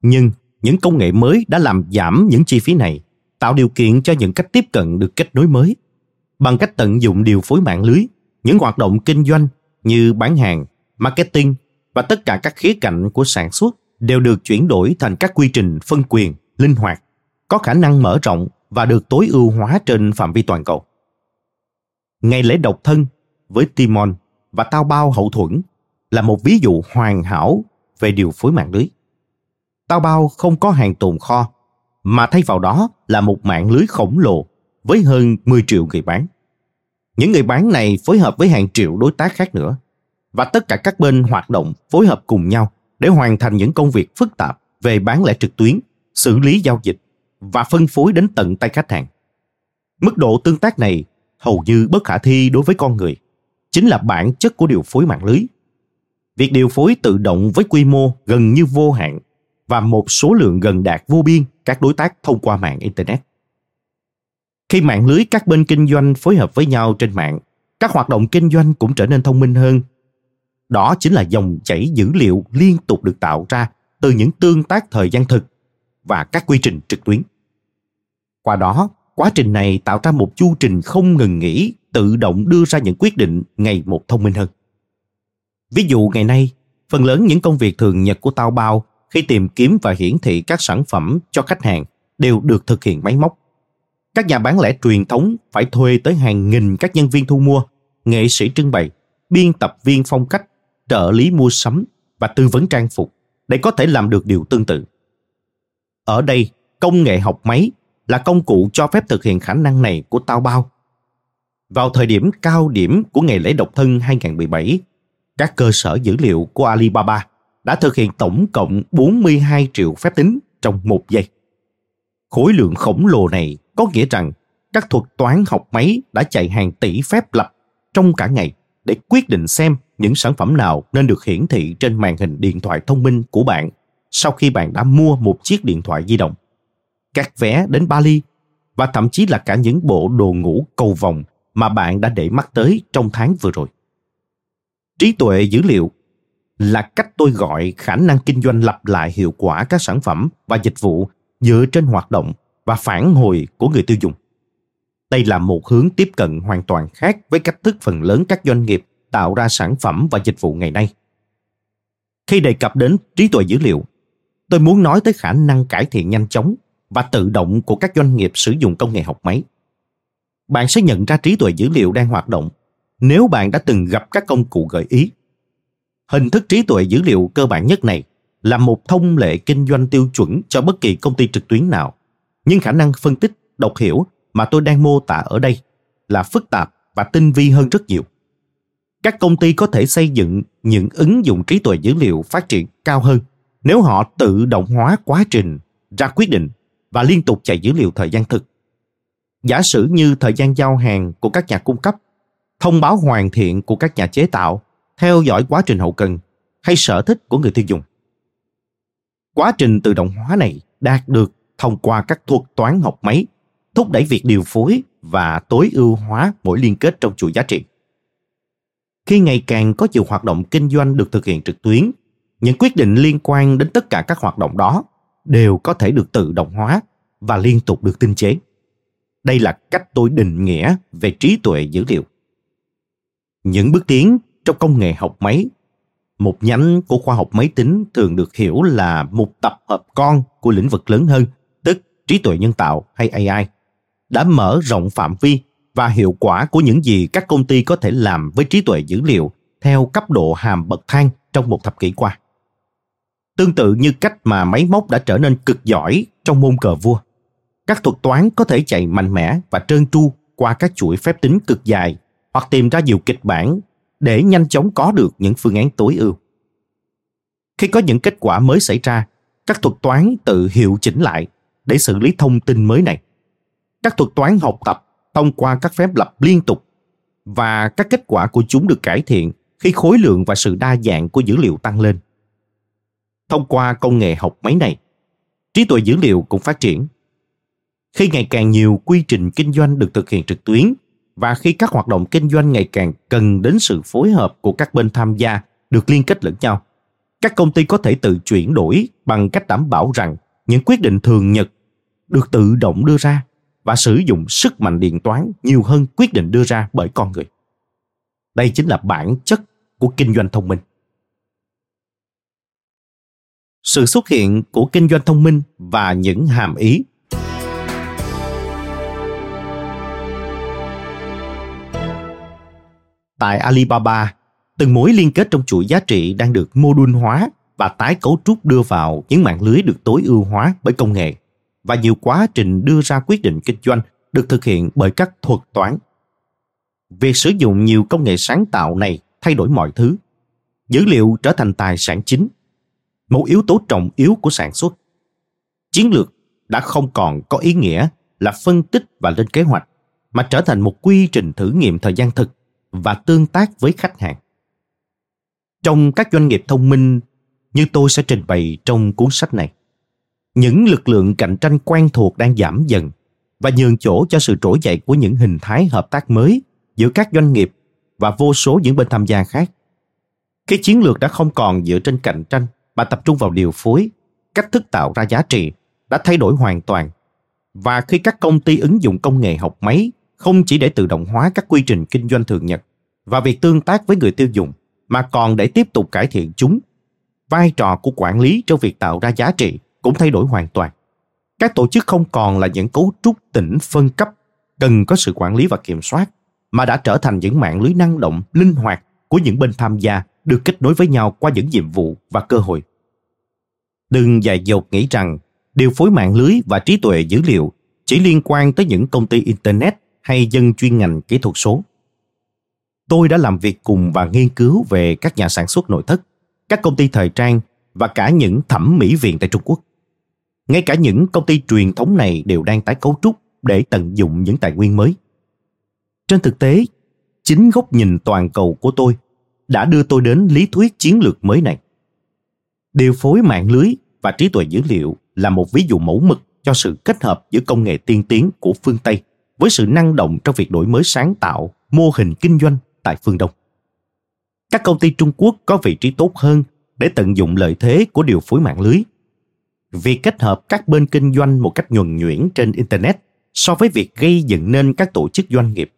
Nhưng những công nghệ mới đã làm giảm những chi phí này, tạo điều kiện cho những cách tiếp cận được kết nối mới. Bằng cách tận dụng điều phối mạng lưới, những hoạt động kinh doanh như bán hàng, marketing và tất cả các khía cạnh của sản xuất đều được chuyển đổi thành các quy trình phân quyền, linh hoạt, có khả năng mở rộng và được tối ưu hóa trên phạm vi toàn cầu. Ngày lễ độc thân với Timon và tao bao hậu thuẫn là một ví dụ hoàn hảo về điều phối mạng lưới. Tao bao không có hàng tồn kho, mà thay vào đó là một mạng lưới khổng lồ với hơn 10 triệu người bán. Những người bán này phối hợp với hàng triệu đối tác khác nữa và tất cả các bên hoạt động phối hợp cùng nhau để hoàn thành những công việc phức tạp về bán lẻ trực tuyến, xử lý giao dịch và phân phối đến tận tay khách hàng. Mức độ tương tác này hầu như bất khả thi đối với con người, chính là bản chất của điều phối mạng lưới. Việc điều phối tự động với quy mô gần như vô hạn và một số lượng gần đạt vô biên các đối tác thông qua mạng internet. Khi mạng lưới các bên kinh doanh phối hợp với nhau trên mạng, các hoạt động kinh doanh cũng trở nên thông minh hơn. Đó chính là dòng chảy dữ liệu liên tục được tạo ra từ những tương tác thời gian thực và các quy trình trực tuyến. Qua đó, quá trình này tạo ra một chu trình không ngừng nghỉ tự động đưa ra những quyết định ngày một thông minh hơn. Ví dụ ngày nay, phần lớn những công việc thường nhật của tao bao khi tìm kiếm và hiển thị các sản phẩm cho khách hàng đều được thực hiện máy móc. Các nhà bán lẻ truyền thống phải thuê tới hàng nghìn các nhân viên thu mua, nghệ sĩ trưng bày, biên tập viên phong cách, trợ lý mua sắm và tư vấn trang phục để có thể làm được điều tương tự. Ở đây, công nghệ học máy là công cụ cho phép thực hiện khả năng này của tao bao. Vào thời điểm cao điểm của ngày lễ độc thân 2017, các cơ sở dữ liệu của Alibaba đã thực hiện tổng cộng 42 triệu phép tính trong một giây. Khối lượng khổng lồ này có nghĩa rằng các thuật toán học máy đã chạy hàng tỷ phép lập trong cả ngày để quyết định xem những sản phẩm nào nên được hiển thị trên màn hình điện thoại thông minh của bạn sau khi bạn đã mua một chiếc điện thoại di động, các vé đến Bali và thậm chí là cả những bộ đồ ngủ cầu vòng mà bạn đã để mắt tới trong tháng vừa rồi. Trí tuệ dữ liệu là cách tôi gọi khả năng kinh doanh lặp lại hiệu quả các sản phẩm và dịch vụ dựa trên hoạt động và phản hồi của người tiêu dùng. Đây là một hướng tiếp cận hoàn toàn khác với cách thức phần lớn các doanh nghiệp tạo ra sản phẩm và dịch vụ ngày nay. Khi đề cập đến trí tuệ dữ liệu, tôi muốn nói tới khả năng cải thiện nhanh chóng và tự động của các doanh nghiệp sử dụng công nghệ học máy. Bạn sẽ nhận ra trí tuệ dữ liệu đang hoạt động nếu bạn đã từng gặp các công cụ gợi ý. Hình thức trí tuệ dữ liệu cơ bản nhất này là một thông lệ kinh doanh tiêu chuẩn cho bất kỳ công ty trực tuyến nào. Nhưng khả năng phân tích, đọc hiểu mà tôi đang mô tả ở đây là phức tạp và tinh vi hơn rất nhiều. Các công ty có thể xây dựng những ứng dụng trí tuệ dữ liệu phát triển cao hơn nếu họ tự động hóa quá trình ra quyết định và liên tục chạy dữ liệu thời gian thực. Giả sử như thời gian giao hàng của các nhà cung cấp, thông báo hoàn thiện của các nhà chế tạo, theo dõi quá trình hậu cần hay sở thích của người tiêu dùng. Quá trình tự động hóa này đạt được thông qua các thuật toán học máy, thúc đẩy việc điều phối và tối ưu hóa mỗi liên kết trong chuỗi giá trị. Khi ngày càng có nhiều hoạt động kinh doanh được thực hiện trực tuyến, những quyết định liên quan đến tất cả các hoạt động đó đều có thể được tự động hóa và liên tục được tinh chế. Đây là cách tôi định nghĩa về trí tuệ dữ liệu. Những bước tiến trong công nghệ học máy một nhánh của khoa học máy tính thường được hiểu là một tập hợp con của lĩnh vực lớn hơn, tức trí tuệ nhân tạo hay AI, đã mở rộng phạm vi và hiệu quả của những gì các công ty có thể làm với trí tuệ dữ liệu theo cấp độ hàm bậc thang trong một thập kỷ qua. Tương tự như cách mà máy móc đã trở nên cực giỏi trong môn cờ vua, các thuật toán có thể chạy mạnh mẽ và trơn tru qua các chuỗi phép tính cực dài hoặc tìm ra nhiều kịch bản để nhanh chóng có được những phương án tối ưu. Khi có những kết quả mới xảy ra, các thuật toán tự hiệu chỉnh lại để xử lý thông tin mới này. Các thuật toán học tập thông qua các phép lập liên tục và các kết quả của chúng được cải thiện khi khối lượng và sự đa dạng của dữ liệu tăng lên. Thông qua công nghệ học máy này, trí tuệ dữ liệu cũng phát triển. Khi ngày càng nhiều quy trình kinh doanh được thực hiện trực tuyến và khi các hoạt động kinh doanh ngày càng cần đến sự phối hợp của các bên tham gia được liên kết lẫn nhau, các công ty có thể tự chuyển đổi bằng cách đảm bảo rằng những quyết định thường nhật được tự động đưa ra và sử dụng sức mạnh điện toán nhiều hơn quyết định đưa ra bởi con người. Đây chính là bản chất của kinh doanh thông minh. Sự xuất hiện của kinh doanh thông minh và những hàm ý tại Alibaba, từng mối liên kết trong chuỗi giá trị đang được mô đun hóa và tái cấu trúc đưa vào những mạng lưới được tối ưu hóa bởi công nghệ và nhiều quá trình đưa ra quyết định kinh doanh được thực hiện bởi các thuật toán. Việc sử dụng nhiều công nghệ sáng tạo này thay đổi mọi thứ. Dữ liệu trở thành tài sản chính, một yếu tố trọng yếu của sản xuất. Chiến lược đã không còn có ý nghĩa là phân tích và lên kế hoạch, mà trở thành một quy trình thử nghiệm thời gian thực và tương tác với khách hàng. Trong các doanh nghiệp thông minh như tôi sẽ trình bày trong cuốn sách này, những lực lượng cạnh tranh quen thuộc đang giảm dần và nhường chỗ cho sự trỗi dậy của những hình thái hợp tác mới giữa các doanh nghiệp và vô số những bên tham gia khác. Khi chiến lược đã không còn dựa trên cạnh tranh mà tập trung vào điều phối, cách thức tạo ra giá trị đã thay đổi hoàn toàn. Và khi các công ty ứng dụng công nghệ học máy không chỉ để tự động hóa các quy trình kinh doanh thường nhật và việc tương tác với người tiêu dùng, mà còn để tiếp tục cải thiện chúng. Vai trò của quản lý trong việc tạo ra giá trị cũng thay đổi hoàn toàn. Các tổ chức không còn là những cấu trúc tỉnh phân cấp, cần có sự quản lý và kiểm soát, mà đã trở thành những mạng lưới năng động, linh hoạt của những bên tham gia, được kết nối với nhau qua những nhiệm vụ và cơ hội. Đừng dài dột nghĩ rằng điều phối mạng lưới và trí tuệ dữ liệu chỉ liên quan tới những công ty internet hay dân chuyên ngành kỹ thuật số. Tôi đã làm việc cùng và nghiên cứu về các nhà sản xuất nội thất, các công ty thời trang và cả những thẩm mỹ viện tại Trung Quốc. Ngay cả những công ty truyền thống này đều đang tái cấu trúc để tận dụng những tài nguyên mới. Trên thực tế, chính góc nhìn toàn cầu của tôi đã đưa tôi đến lý thuyết chiến lược mới này. Điều phối mạng lưới và trí tuệ dữ liệu là một ví dụ mẫu mực cho sự kết hợp giữa công nghệ tiên tiến của phương Tây với sự năng động trong việc đổi mới sáng tạo mô hình kinh doanh tại phương Đông. Các công ty Trung Quốc có vị trí tốt hơn để tận dụng lợi thế của điều phối mạng lưới. Việc kết hợp các bên kinh doanh một cách nhuần nhuyễn trên Internet so với việc gây dựng nên các tổ chức doanh nghiệp.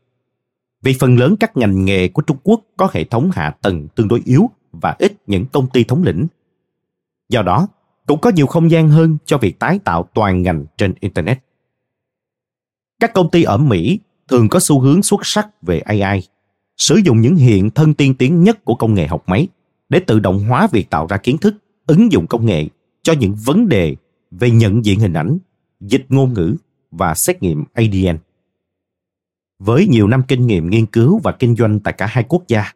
Vì phần lớn các ngành nghề của Trung Quốc có hệ thống hạ tầng tương đối yếu và ít những công ty thống lĩnh. Do đó, cũng có nhiều không gian hơn cho việc tái tạo toàn ngành trên Internet. Các công ty ở Mỹ thường có xu hướng xuất sắc về AI, sử dụng những hiện thân tiên tiến nhất của công nghệ học máy để tự động hóa việc tạo ra kiến thức, ứng dụng công nghệ cho những vấn đề về nhận diện hình ảnh, dịch ngôn ngữ và xét nghiệm ADN. Với nhiều năm kinh nghiệm nghiên cứu và kinh doanh tại cả hai quốc gia,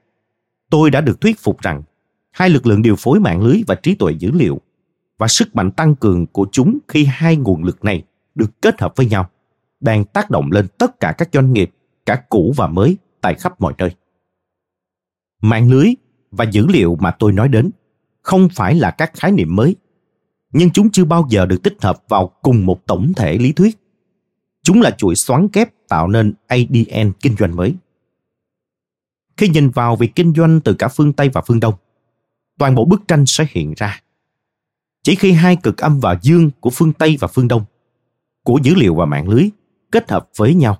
tôi đã được thuyết phục rằng hai lực lượng điều phối mạng lưới và trí tuệ dữ liệu và sức mạnh tăng cường của chúng khi hai nguồn lực này được kết hợp với nhau đang tác động lên tất cả các doanh nghiệp, cả cũ và mới tại khắp mọi nơi. Mạng lưới và dữ liệu mà tôi nói đến không phải là các khái niệm mới. nhưng chúng chưa bao giờ được tích hợp vào cùng một tổng thể lý thuyết. Chúng là chuỗi xoắn kép tạo nên ADN kinh doanh mới. Khi nhìn vào việc kinh doanh từ cả phương Tây và phương Đông, toàn bộ bức tranh sẽ hiện ra. Chỉ khi hai cực âm và dương của phương Tây và phương Đông, của dữ liệu và mạng lưới kết hợp với nhau,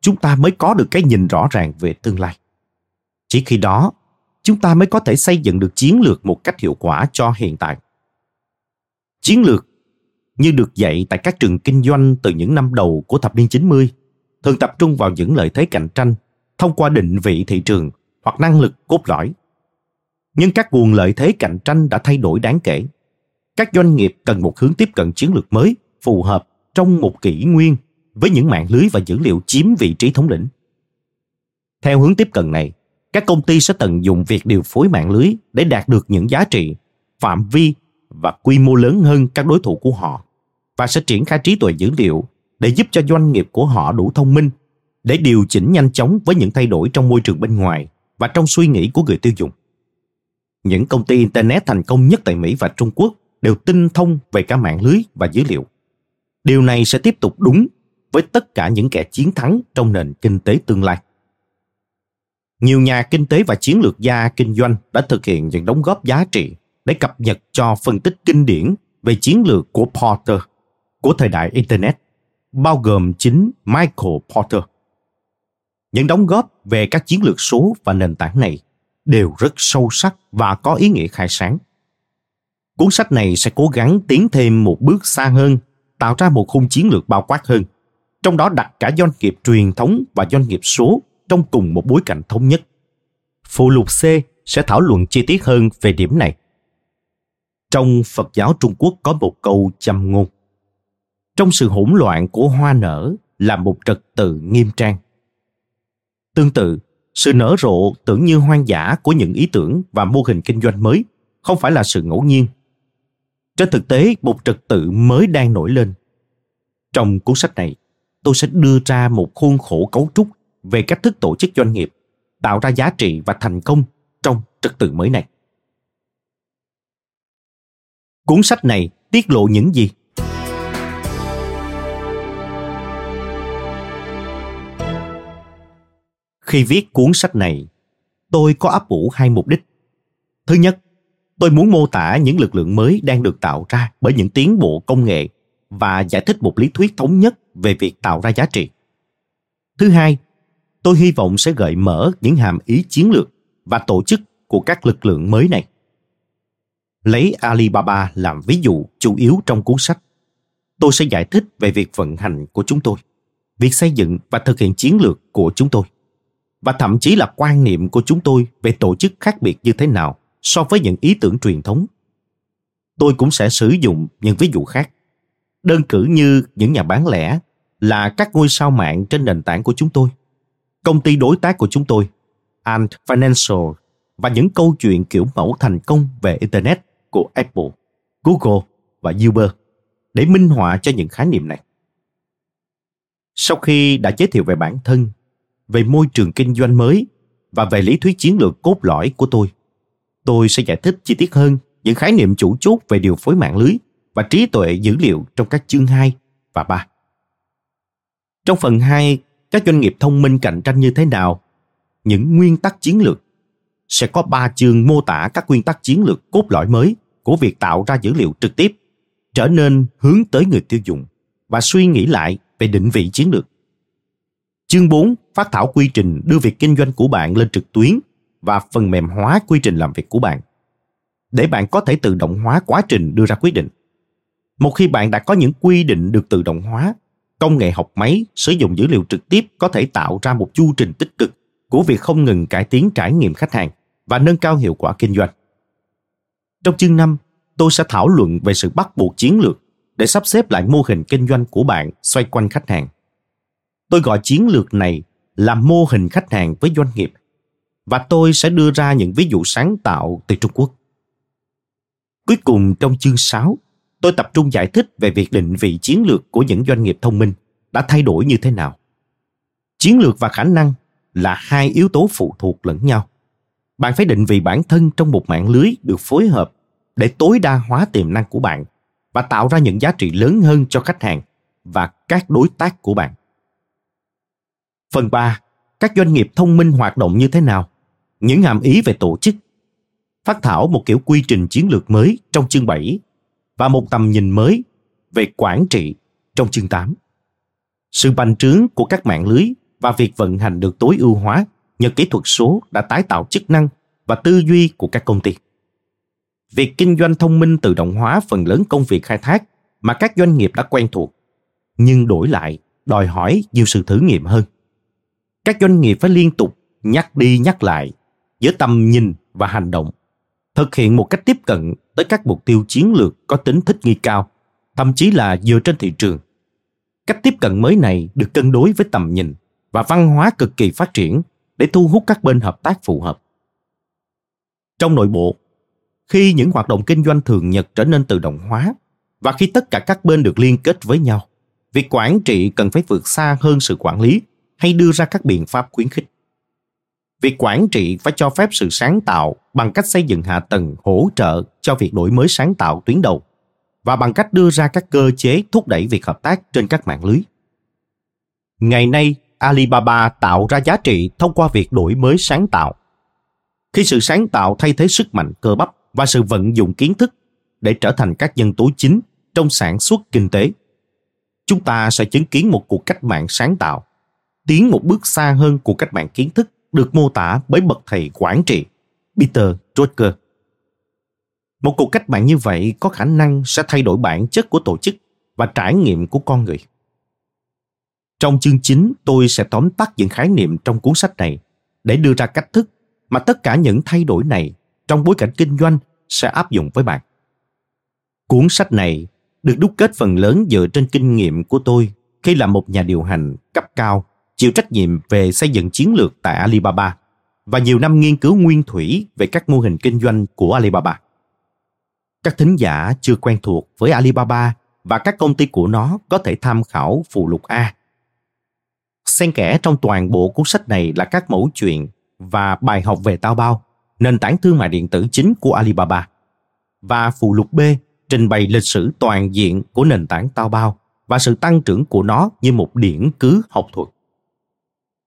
chúng ta mới có được cái nhìn rõ ràng về tương lai. Chỉ khi đó, chúng ta mới có thể xây dựng được chiến lược một cách hiệu quả cho hiện tại. Chiến lược như được dạy tại các trường kinh doanh từ những năm đầu của thập niên 90, thường tập trung vào những lợi thế cạnh tranh thông qua định vị thị trường hoặc năng lực cốt lõi. Nhưng các nguồn lợi thế cạnh tranh đã thay đổi đáng kể. Các doanh nghiệp cần một hướng tiếp cận chiến lược mới phù hợp trong một kỷ nguyên với những mạng lưới và dữ liệu chiếm vị trí thống lĩnh. Theo hướng tiếp cận này, các công ty sẽ tận dụng việc điều phối mạng lưới để đạt được những giá trị, phạm vi và quy mô lớn hơn các đối thủ của họ và sẽ triển khai trí tuệ dữ liệu để giúp cho doanh nghiệp của họ đủ thông minh để điều chỉnh nhanh chóng với những thay đổi trong môi trường bên ngoài và trong suy nghĩ của người tiêu dùng. Những công ty Internet thành công nhất tại Mỹ và Trung Quốc đều tinh thông về cả mạng lưới và dữ liệu. Điều này sẽ tiếp tục đúng với tất cả những kẻ chiến thắng trong nền kinh tế tương lai. Nhiều nhà kinh tế và chiến lược gia kinh doanh đã thực hiện những đóng góp giá trị để cập nhật cho phân tích kinh điển về chiến lược của Porter của thời đại Internet, bao gồm chính Michael Porter. Những đóng góp về các chiến lược số và nền tảng này đều rất sâu sắc và có ý nghĩa khai sáng. Cuốn sách này sẽ cố gắng tiến thêm một bước xa hơn, tạo ra một khung chiến lược bao quát hơn, trong đó đặt cả doanh nghiệp truyền thống và doanh nghiệp số trong cùng một bối cảnh thống nhất. Phụ lục C sẽ thảo luận chi tiết hơn về điểm này. Trong Phật giáo Trung Quốc có một câu châm ngôn. Trong sự hỗn loạn của hoa nở là một trật tự nghiêm trang. Tương tự, sự nở rộ tưởng như hoang dã của những ý tưởng và mô hình kinh doanh mới không phải là sự ngẫu nhiên. Trên thực tế, một trật tự mới đang nổi lên. Trong cuốn sách này, tôi sẽ đưa ra một khuôn khổ cấu trúc về cách thức tổ chức doanh nghiệp, tạo ra giá trị và thành công trong trật tự mới này. Cuốn sách này tiết lộ những gì? Khi viết cuốn sách này, tôi có ấp ủ hai mục đích. Thứ nhất, tôi muốn mô tả những lực lượng mới đang được tạo ra bởi những tiến bộ công nghệ và giải thích một lý thuyết thống nhất về việc tạo ra giá trị. Thứ hai, tôi hy vọng sẽ gợi mở những hàm ý chiến lược và tổ chức của các lực lượng mới này. Lấy Alibaba làm ví dụ chủ yếu trong cuốn sách, tôi sẽ giải thích về việc vận hành của chúng tôi, việc xây dựng và thực hiện chiến lược của chúng tôi, và thậm chí là quan niệm của chúng tôi về tổ chức khác biệt như thế nào so với những ý tưởng truyền thống. Tôi cũng sẽ sử dụng những ví dụ khác. Đơn cử như những nhà bán lẻ là các ngôi sao mạng trên nền tảng của chúng tôi công ty đối tác của chúng tôi, Ant Financial và những câu chuyện kiểu mẫu thành công về Internet của Apple, Google và Uber để minh họa cho những khái niệm này. Sau khi đã giới thiệu về bản thân, về môi trường kinh doanh mới và về lý thuyết chiến lược cốt lõi của tôi, tôi sẽ giải thích chi tiết hơn những khái niệm chủ chốt về điều phối mạng lưới và trí tuệ dữ liệu trong các chương 2 và 3. Trong phần 2 các doanh nghiệp thông minh cạnh tranh như thế nào, những nguyên tắc chiến lược. Sẽ có ba chương mô tả các nguyên tắc chiến lược cốt lõi mới của việc tạo ra dữ liệu trực tiếp, trở nên hướng tới người tiêu dùng và suy nghĩ lại về định vị chiến lược. Chương 4 phát thảo quy trình đưa việc kinh doanh của bạn lên trực tuyến và phần mềm hóa quy trình làm việc của bạn để bạn có thể tự động hóa quá trình đưa ra quyết định. Một khi bạn đã có những quy định được tự động hóa công nghệ học máy sử dụng dữ liệu trực tiếp có thể tạo ra một chu trình tích cực của việc không ngừng cải tiến trải nghiệm khách hàng và nâng cao hiệu quả kinh doanh. Trong chương 5, tôi sẽ thảo luận về sự bắt buộc chiến lược để sắp xếp lại mô hình kinh doanh của bạn xoay quanh khách hàng. Tôi gọi chiến lược này là mô hình khách hàng với doanh nghiệp và tôi sẽ đưa ra những ví dụ sáng tạo từ Trung Quốc. Cuối cùng trong chương 6, tôi tập trung giải thích về việc định vị chiến lược của những doanh nghiệp thông minh đã thay đổi như thế nào. Chiến lược và khả năng là hai yếu tố phụ thuộc lẫn nhau. Bạn phải định vị bản thân trong một mạng lưới được phối hợp để tối đa hóa tiềm năng của bạn và tạo ra những giá trị lớn hơn cho khách hàng và các đối tác của bạn. Phần 3. Các doanh nghiệp thông minh hoạt động như thế nào? Những hàm ý về tổ chức. Phát thảo một kiểu quy trình chiến lược mới trong chương 7 và một tầm nhìn mới về quản trị trong chương 8. Sự bành trướng của các mạng lưới và việc vận hành được tối ưu hóa nhờ kỹ thuật số đã tái tạo chức năng và tư duy của các công ty. Việc kinh doanh thông minh tự động hóa phần lớn công việc khai thác mà các doanh nghiệp đã quen thuộc, nhưng đổi lại đòi hỏi nhiều sự thử nghiệm hơn. Các doanh nghiệp phải liên tục nhắc đi nhắc lại giữa tầm nhìn và hành động, thực hiện một cách tiếp cận tới các mục tiêu chiến lược có tính thích nghi cao, thậm chí là dựa trên thị trường. Cách tiếp cận mới này được cân đối với tầm nhìn và văn hóa cực kỳ phát triển để thu hút các bên hợp tác phù hợp. Trong nội bộ, khi những hoạt động kinh doanh thường nhật trở nên tự động hóa và khi tất cả các bên được liên kết với nhau, việc quản trị cần phải vượt xa hơn sự quản lý hay đưa ra các biện pháp khuyến khích. Việc quản trị phải cho phép sự sáng tạo bằng cách xây dựng hạ tầng hỗ trợ cho việc đổi mới sáng tạo tuyến đầu và bằng cách đưa ra các cơ chế thúc đẩy việc hợp tác trên các mạng lưới. Ngày nay, Alibaba tạo ra giá trị thông qua việc đổi mới sáng tạo. Khi sự sáng tạo thay thế sức mạnh cơ bắp và sự vận dụng kiến thức để trở thành các nhân tố chính trong sản xuất kinh tế, chúng ta sẽ chứng kiến một cuộc cách mạng sáng tạo, tiến một bước xa hơn cuộc cách mạng kiến thức được mô tả bởi bậc thầy quản trị Peter Drucker. Một cuộc cách mạng như vậy có khả năng sẽ thay đổi bản chất của tổ chức và trải nghiệm của con người. Trong chương chính, tôi sẽ tóm tắt những khái niệm trong cuốn sách này để đưa ra cách thức mà tất cả những thay đổi này trong bối cảnh kinh doanh sẽ áp dụng với bạn. Cuốn sách này được đúc kết phần lớn dựa trên kinh nghiệm của tôi khi là một nhà điều hành cấp cao chịu trách nhiệm về xây dựng chiến lược tại Alibaba và nhiều năm nghiên cứu nguyên thủy về các mô hình kinh doanh của Alibaba. Các thính giả chưa quen thuộc với Alibaba và các công ty của nó có thể tham khảo phụ lục A Xen kẽ trong toàn bộ cuốn sách này là các mẫu chuyện và bài học về tao bao, nền tảng thương mại điện tử chính của Alibaba. Và phụ lục B trình bày lịch sử toàn diện của nền tảng tao bao và sự tăng trưởng của nó như một điển cứ học thuật.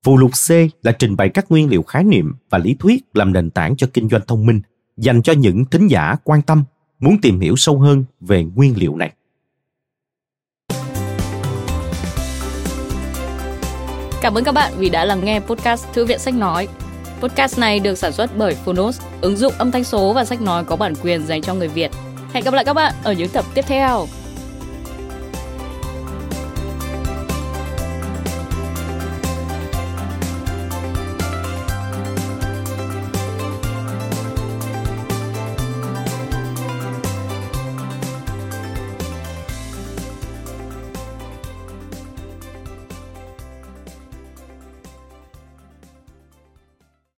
Phụ lục C là trình bày các nguyên liệu khái niệm và lý thuyết làm nền tảng cho kinh doanh thông minh dành cho những thính giả quan tâm muốn tìm hiểu sâu hơn về nguyên liệu này. Cảm ơn các bạn vì đã lắng nghe podcast Thư viện Sách Nói. Podcast này được sản xuất bởi Phonos, ứng dụng âm thanh số và sách nói có bản quyền dành cho người Việt. Hẹn gặp lại các bạn ở những tập tiếp theo.